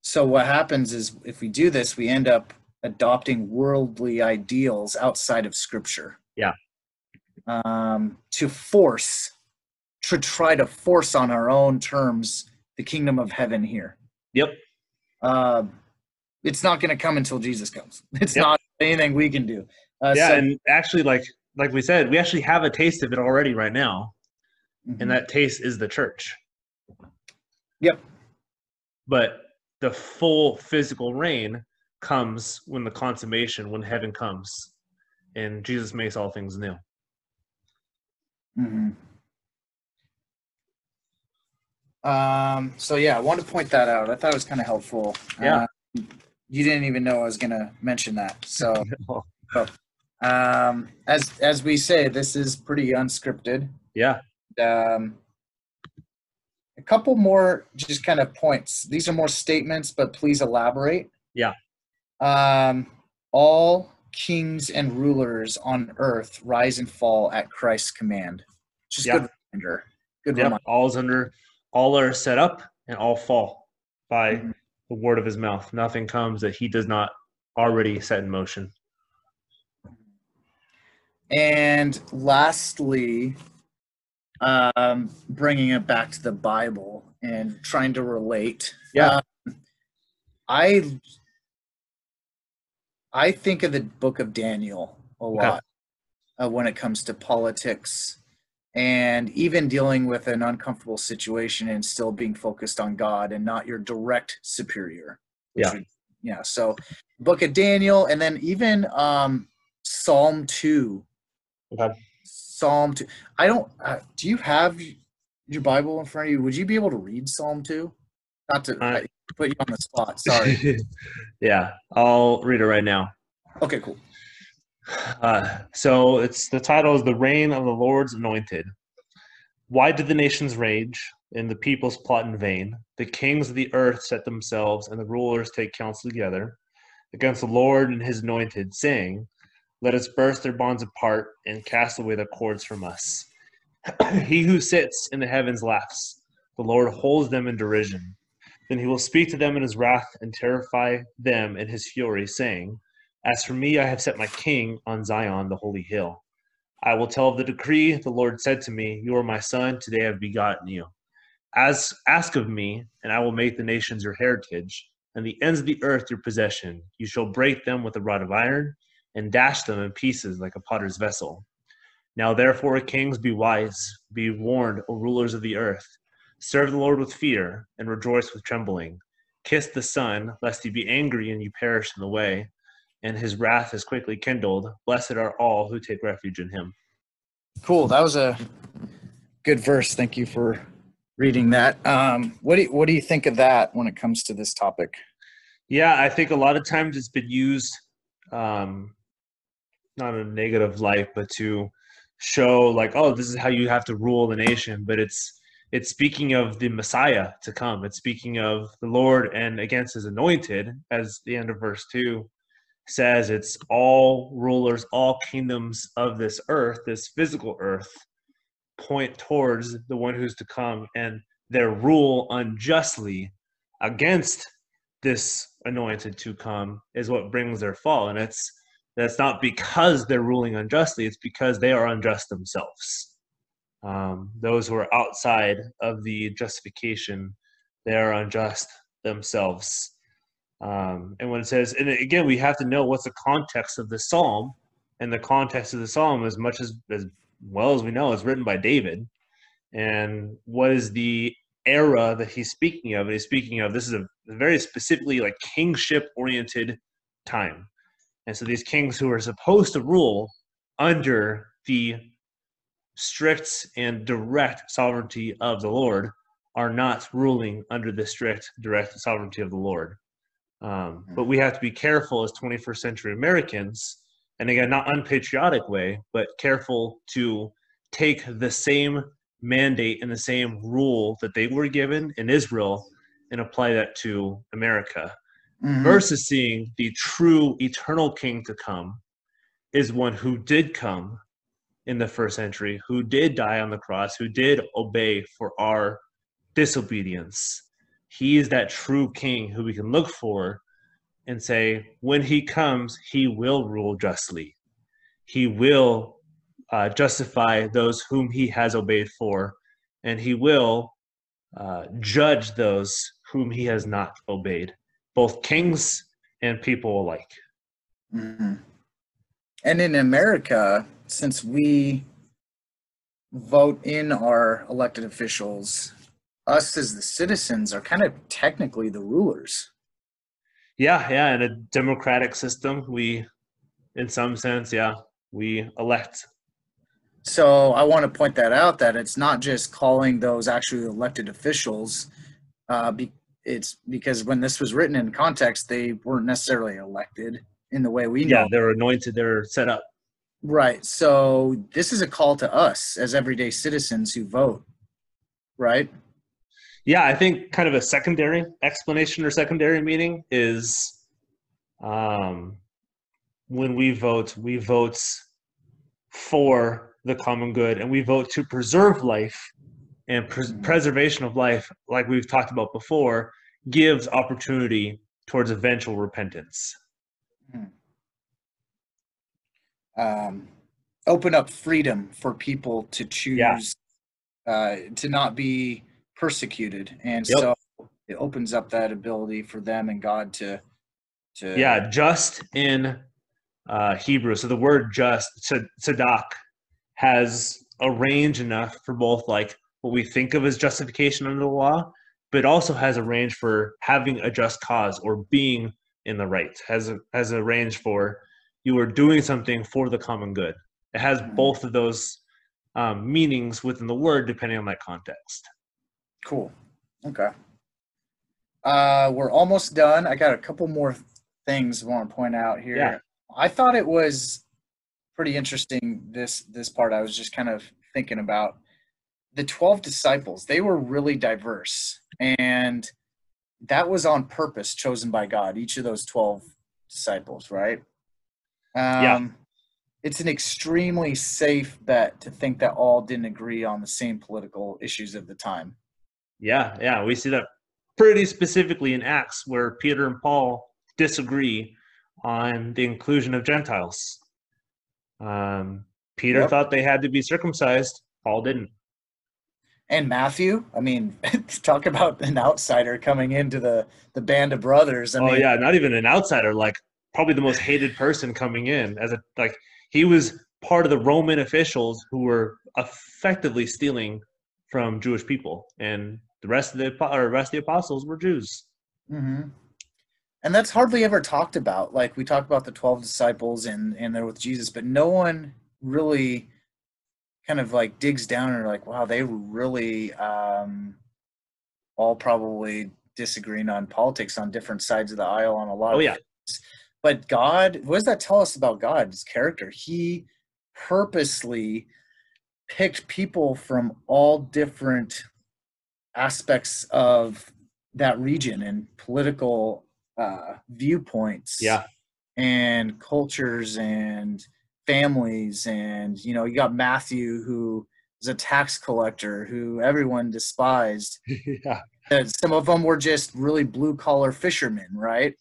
so what happens is if we do this, we end up adopting worldly ideals outside of Scripture. Yeah. Um, to force, to try to force on our own terms the kingdom of heaven here. Yep. Um, it's not going to come until Jesus comes. [LAUGHS] It's Yep. not anything we can do. Uh, yeah, so- and actually, like like we said, we actually have a taste of it already right now, Mhm. and that taste is the church. Yep. But the full physical reign comes when the consummation, when heaven comes, and Jesus makes all things new. Mhm. Um, so yeah, I wanted to point that out. I thought it was kind of helpful. Yeah. Uh, you didn't even know I was going to mention that. [LAUGHS] So, um, as as we say, this is pretty unscripted. yeah. Um, a couple more just kind of points. These are more statements, but please elaborate. Yeah. Um, all kings and rulers on earth rise and fall at Christ's command. Just Yeah. good reminder. Good Yep. reminder. All's under all are set up and all fall by Mhm. the word of his mouth. Nothing comes that he does not already set in motion. And lastly, um, bringing it back to the Bible and trying to relate. Yeah. Um, I I think of the book of Daniel a lot uh, when it comes to politics and even dealing with an uncomfortable situation and still being focused on God and not your direct superior. Yeah. would- yeah. So, book of Daniel, and then even um, Psalm two. Okay. Psalm two. I don't. Uh, do you have your Bible in front of you? Would you be able to read Psalm two? Not to Uh, put you on the spot. Sorry. [LAUGHS] yeah, I'll read it right now. okay. Cool. Uh, so it's the title is the reign of the Lord's anointed. Why did the nations rage and the peoples plot in vain? The kings of the earth set themselves and the rulers take counsel together against the Lord and his anointed, saying, Let us burst their bonds apart and cast away their cords from us. [CLEARS THROAT] he who sits in the heavens laughs. The Lord holds them in derision. Then he will speak to them in his wrath and terrify them in his fury, saying, as for me, I have set my king on Zion, the holy hill. I will tell of the decree. The Lord said to me, You are my son. Today I have begotten you. As ask of me, and I will make the nations your heritage, and the ends of the earth your possession. You shall break them with a rod of iron, and dash them in pieces like a potter's vessel. Now therefore, kings, be wise, be warned, O rulers of the earth. Serve the Lord with fear, and rejoice with trembling. Kiss the Son, lest he be angry and you perish in the way and his wrath is quickly kindled. Blessed are all who take refuge in him. Cool. That was a good verse. Thank you for reading that. Um, what do you, what do you think of that when it comes to this topic? Yeah, I think a lot of times it's been used, um, not a negative light, but to show like, oh, this is how you have to rule the nation. But it's it's speaking of the Messiah to come. It's speaking of the Lord and against his anointed, as the end of verse two says. It's all rulers, all kingdoms of this earth, this physical earth, point towards the one who's to come and their rule unjustly against this anointed to come is what brings their fall and it's that's not because they're ruling unjustly it's because they are unjust themselves. Um, those who are outside of the justification they are unjust themselves. Um, and when it says and again we have to know what's the context of the psalm and the context of the psalm as much as as well as we know is written by david. And what is the era that he's speaking of? And he's speaking of this is a very specifically like kingship oriented time and so these kings who are supposed to rule under the strict and direct sovereignty of the lord are not ruling under the strict direct sovereignty of the lord. Um, but we have to be careful as 21st century americans and again not unpatriotic way but careful to take the same mandate and the same rule that they were given in Israel and apply that to America Mhm. versus seeing the true eternal king to come is one who did come in the first century, who did die on the cross, who did obey for our disobedience. He is that true king who we can look for and say, when he comes, he will rule justly. He will uh, justify those whom he has obeyed for, and he will uh, judge those whom he has not obeyed, both kings and people alike. Mhm. And in America, since we vote in our elected officials, us as the citizens are kind of technically the rulers. Yeah, yeah, in a democratic system, we, in some sense, yeah, we elect So I want to point that out that it's not just calling those actually elected officials. Uh, be, it's because when this was written in context, they weren't necessarily elected in the way we know. Yeah, they're anointed. They're set up. Right. So this is a call to us as everyday citizens who vote. Right. Yeah, I think kind of a secondary explanation or secondary meaning is um, when we vote, we vote for the common good and we vote to preserve life and pres- Mhm. preservation of life, like we've talked about before, gives opportunity towards eventual repentance. Um, open up freedom for people to choose Yeah. uh, to not be persecuted, and Yep. so it opens up that ability for them and God to to Yeah, just in uh, Hebrew. So the word just, tzed- tzedak, has a range enough for both like what we think of as justification under the law, but also has a range for having a just cause or being in the right. Has a has a range for you are doing something for the common good. It has Mhm. both of those um, meanings within the word, depending on that context. Cool. Okay. Uh, we're almost done. I got a couple more things I want to point out here. Yeah. I thought it was pretty interesting this this part. I was just kind of thinking about the 12 disciples. They were really diverse and that was on purpose chosen by God, each of those 12 disciples, right? Um Yeah. it's an extremely safe bet to think that all didn't agree on the same political issues of the time. Yeah, yeah, we see that pretty specifically in Acts, where Peter and Paul disagree on the inclusion of Gentiles. Um, Peter Yep. thought they had to be circumcised. Paul didn't. And Matthew. I mean, [LAUGHS] talk about an outsider coming into the the band of brothers. I oh mean, yeah, not even an outsider. Like probably the most hated person coming in as a like he was part of the Roman officials who were effectively stealing from Jewish people, and the rest of the or rest of the apostles were Jews. Mm-hmm. and that's hardly ever talked about. Like we talk about the twelve disciples and and they're with Jesus, but no one really kind of like digs down and like, wow, they really um, all probably disagreeing on politics on different sides of the aisle on a lot. Oh of yeah, But God, what does that tell us about God's character? He purposely picked people from all different aspects of that region and political uh, viewpoints yeah, and cultures and families and you know you got matthew who is a tax collector who everyone despised [LAUGHS] yeah. Uh, some of them were just really blue collar fishermen right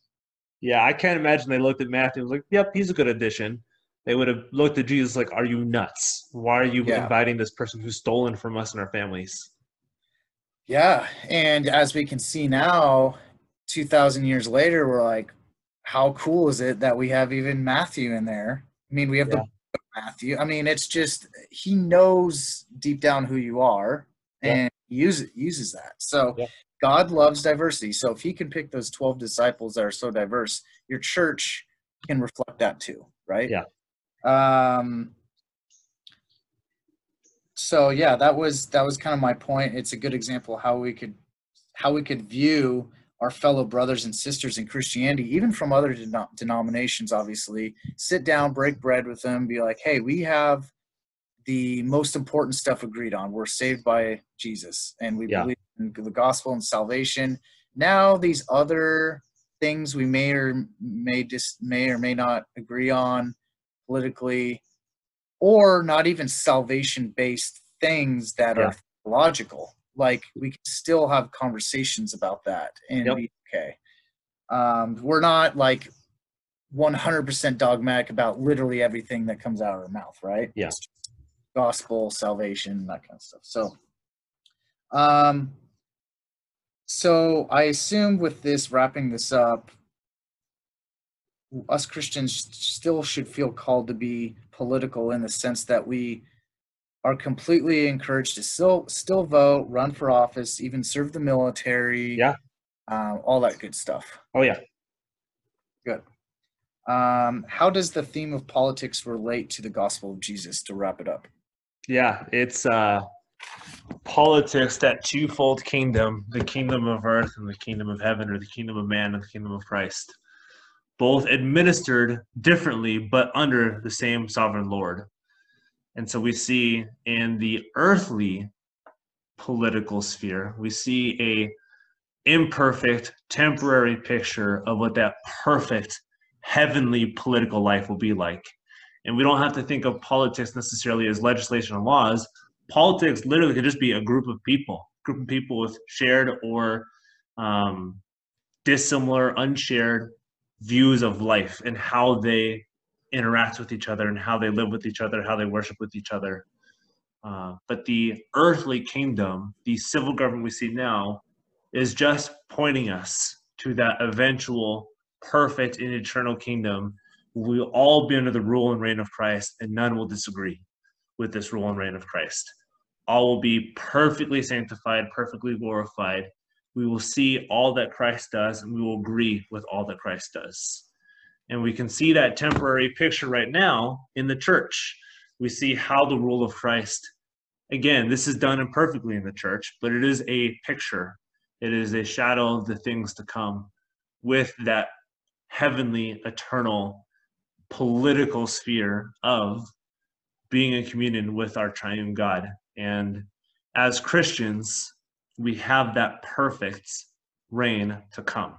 Yeah, I can't imagine they looked at Matthew and was like, "Yep, he's a good addition." They would have looked at Jesus like, "Are you nuts? Why are you Yeah. inviting this person who's stolen from us and our families?" Yeah, and as we can see now, 2,000 years later, we're like, how cool is it that we have even Matthew in there? I mean, we have the Yeah. of Matthew. I mean, it's just he knows deep down who you are Yeah. and uses uses that. So Yeah. God loves diversity. So if he can pick those 12 disciples that are so diverse, your church can reflect that too, right? Yeah. Um so yeah that was that was kind of my point it's a good example how we could how we could view our fellow brothers and sisters in christianity even from other denom- denominations obviously sit down break bread with them be like hey we have the most important stuff agreed on we're saved by jesus and we Yeah. believe in the gospel and salvation now these other things we may or may just may or may not agree on politically or not even salvation based things that Yeah. are logical like we can still have conversations about that and Yep. be okay um, we're not like 100% dogmatic about literally everything that comes out of our mouth right Yeah. Gospel salvation that kind of stuff so um so i assume with this wrapping this up us Christians still should feel called to be political in the sense that we are completely encouraged to still still vote, run for office, even serve the military. Yeah. um, all that good stuff. Oh yeah. Good. Um, how does the theme of politics relate to the gospel of Jesus? To wrap it up. Yeah, it's uh, politics, that twofold kingdom, the kingdom of earth and the kingdom of heaven, or the kingdom of man and the kingdom of Christ, both administered differently, but under the same sovereign Lord. And so we see in the earthly political sphere, we see a imperfect, temporary picture of what that perfect heavenly political life will be like. And we don't have to think of politics necessarily as legislation and laws. Politics literally could just be a group of people, group of people with shared or um, dissimilar, unshared views of life and how they interact with each other and how they live with each other, how they worship with each other. Uh, but the earthly kingdom, the civil government we see now, is just pointing us to that eventual perfect and eternal kingdom. We'll all be under the rule and reign of Christ, and none will disagree with this rule and reign of Christ. All will be perfectly sanctified, perfectly glorified. We will see all that Christ does, and we will agree with all that Christ does. And we can see that temporary picture right now in the church. We see how the rule of Christ, again, this is done imperfectly in the church, but it is a picture it is a shadow of the things to come with that heavenly, eternal, political sphere of being in communion with our triune God. And as Christians, we have that perfect reign to come.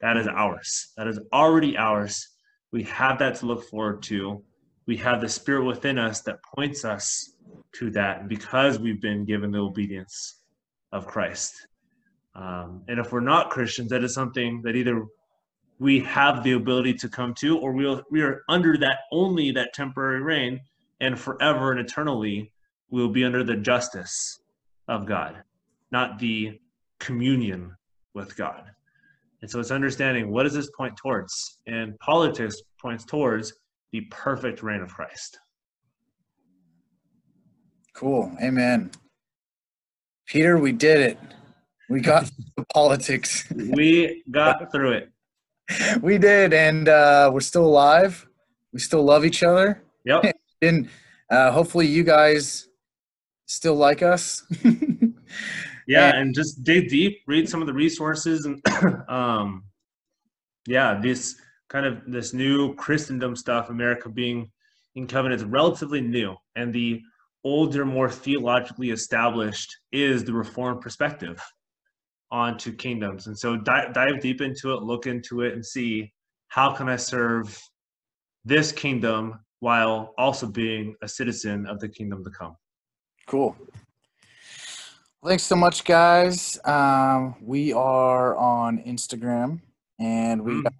That is ours. That is already ours. We have that to look forward to. We have the Spirit within us that points us to that because we've been given the obedience of Christ. Um, and if we're not Christians, that is something that either we have the ability to come to, or we'll, we are under that only that temporary reign, and forever and eternally we'll be under the justice of God, not the communion with God. And so it's understanding what does this point towards? And politics points towards the perfect reign of Christ. Cool. Amen. Peter, we did it. We got [LAUGHS] the politics. we got through it. [LAUGHS] We did, and uh, we're still alive. We still love each other. Yep. [LAUGHS] and uh, hopefully, you guys still like us. Yeah, and just dig deep, read some of the resources, and [COUGHS] um, yeah, this kind of this new Christendom stuff, America being in covenant, is relatively new, and the older, more theologically established is the Reformed perspective on two kingdoms. And so dive, dive deep into it, look into it, and see how can I serve this kingdom while also being a citizen of the kingdom to come. Cool. Thanks so much, guys. Um, we are on Instagram and we mm. got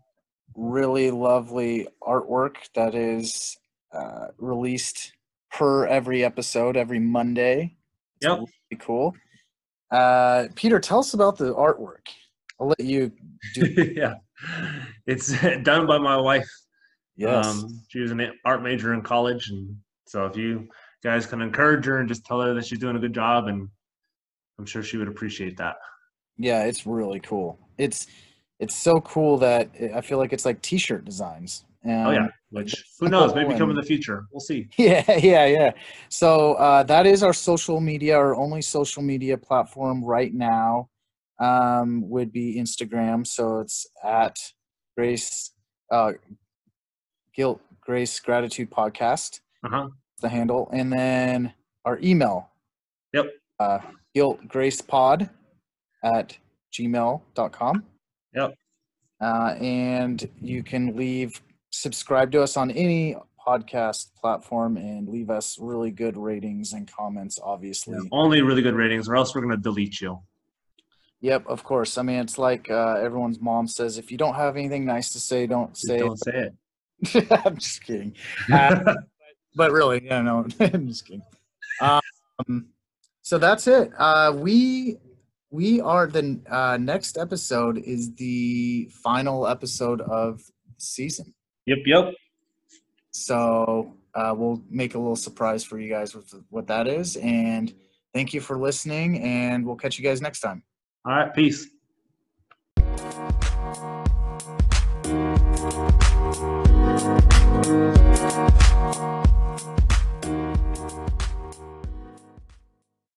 really lovely artwork that is uh, released per every episode every Monday. It's yep. Really cool. Uh, Peter, tell us about the artwork. I'll let you do. [LAUGHS] yeah, it's [LAUGHS] done by my wife. Yes, um, she was an art major in college, and so if you guys can encourage her and just tell her that she's doing a good job, and I'm sure she would appreciate that. Yeah, it's really cool. It's it's so cool that I feel like it's like T-shirt designs. And oh yeah, which who knows? Maybe come in the future. We'll see. [LAUGHS] Yeah, yeah, yeah. So uh, that is our social media, our only social media platform right now um, would be Instagram. So it's at Grace uh, Guilt Grace Gratitude Podcast. Uh-huh. The handle, and then our email. Yep. Uh, Guilt Grace Pod at gmail.com. Yep. Uh, and you can leave subscribe to us on any podcast platform and leave us really good ratings and comments obviously yeah, only really good ratings or else we're going to delete you yep of course i mean it's like uh, everyone's mom says if you don't have anything nice to say don't say don't it. say it [LAUGHS] i'm just kidding uh, [LAUGHS] but really yeah no [LAUGHS] i'm just kidding um, so that's it uh, we we are the uh, next episode is the final episode of season Yep, yep. So uh, we'll make a little surprise for you guys with what that is. And thank you for listening, and we'll catch you guys next time. All right, peace.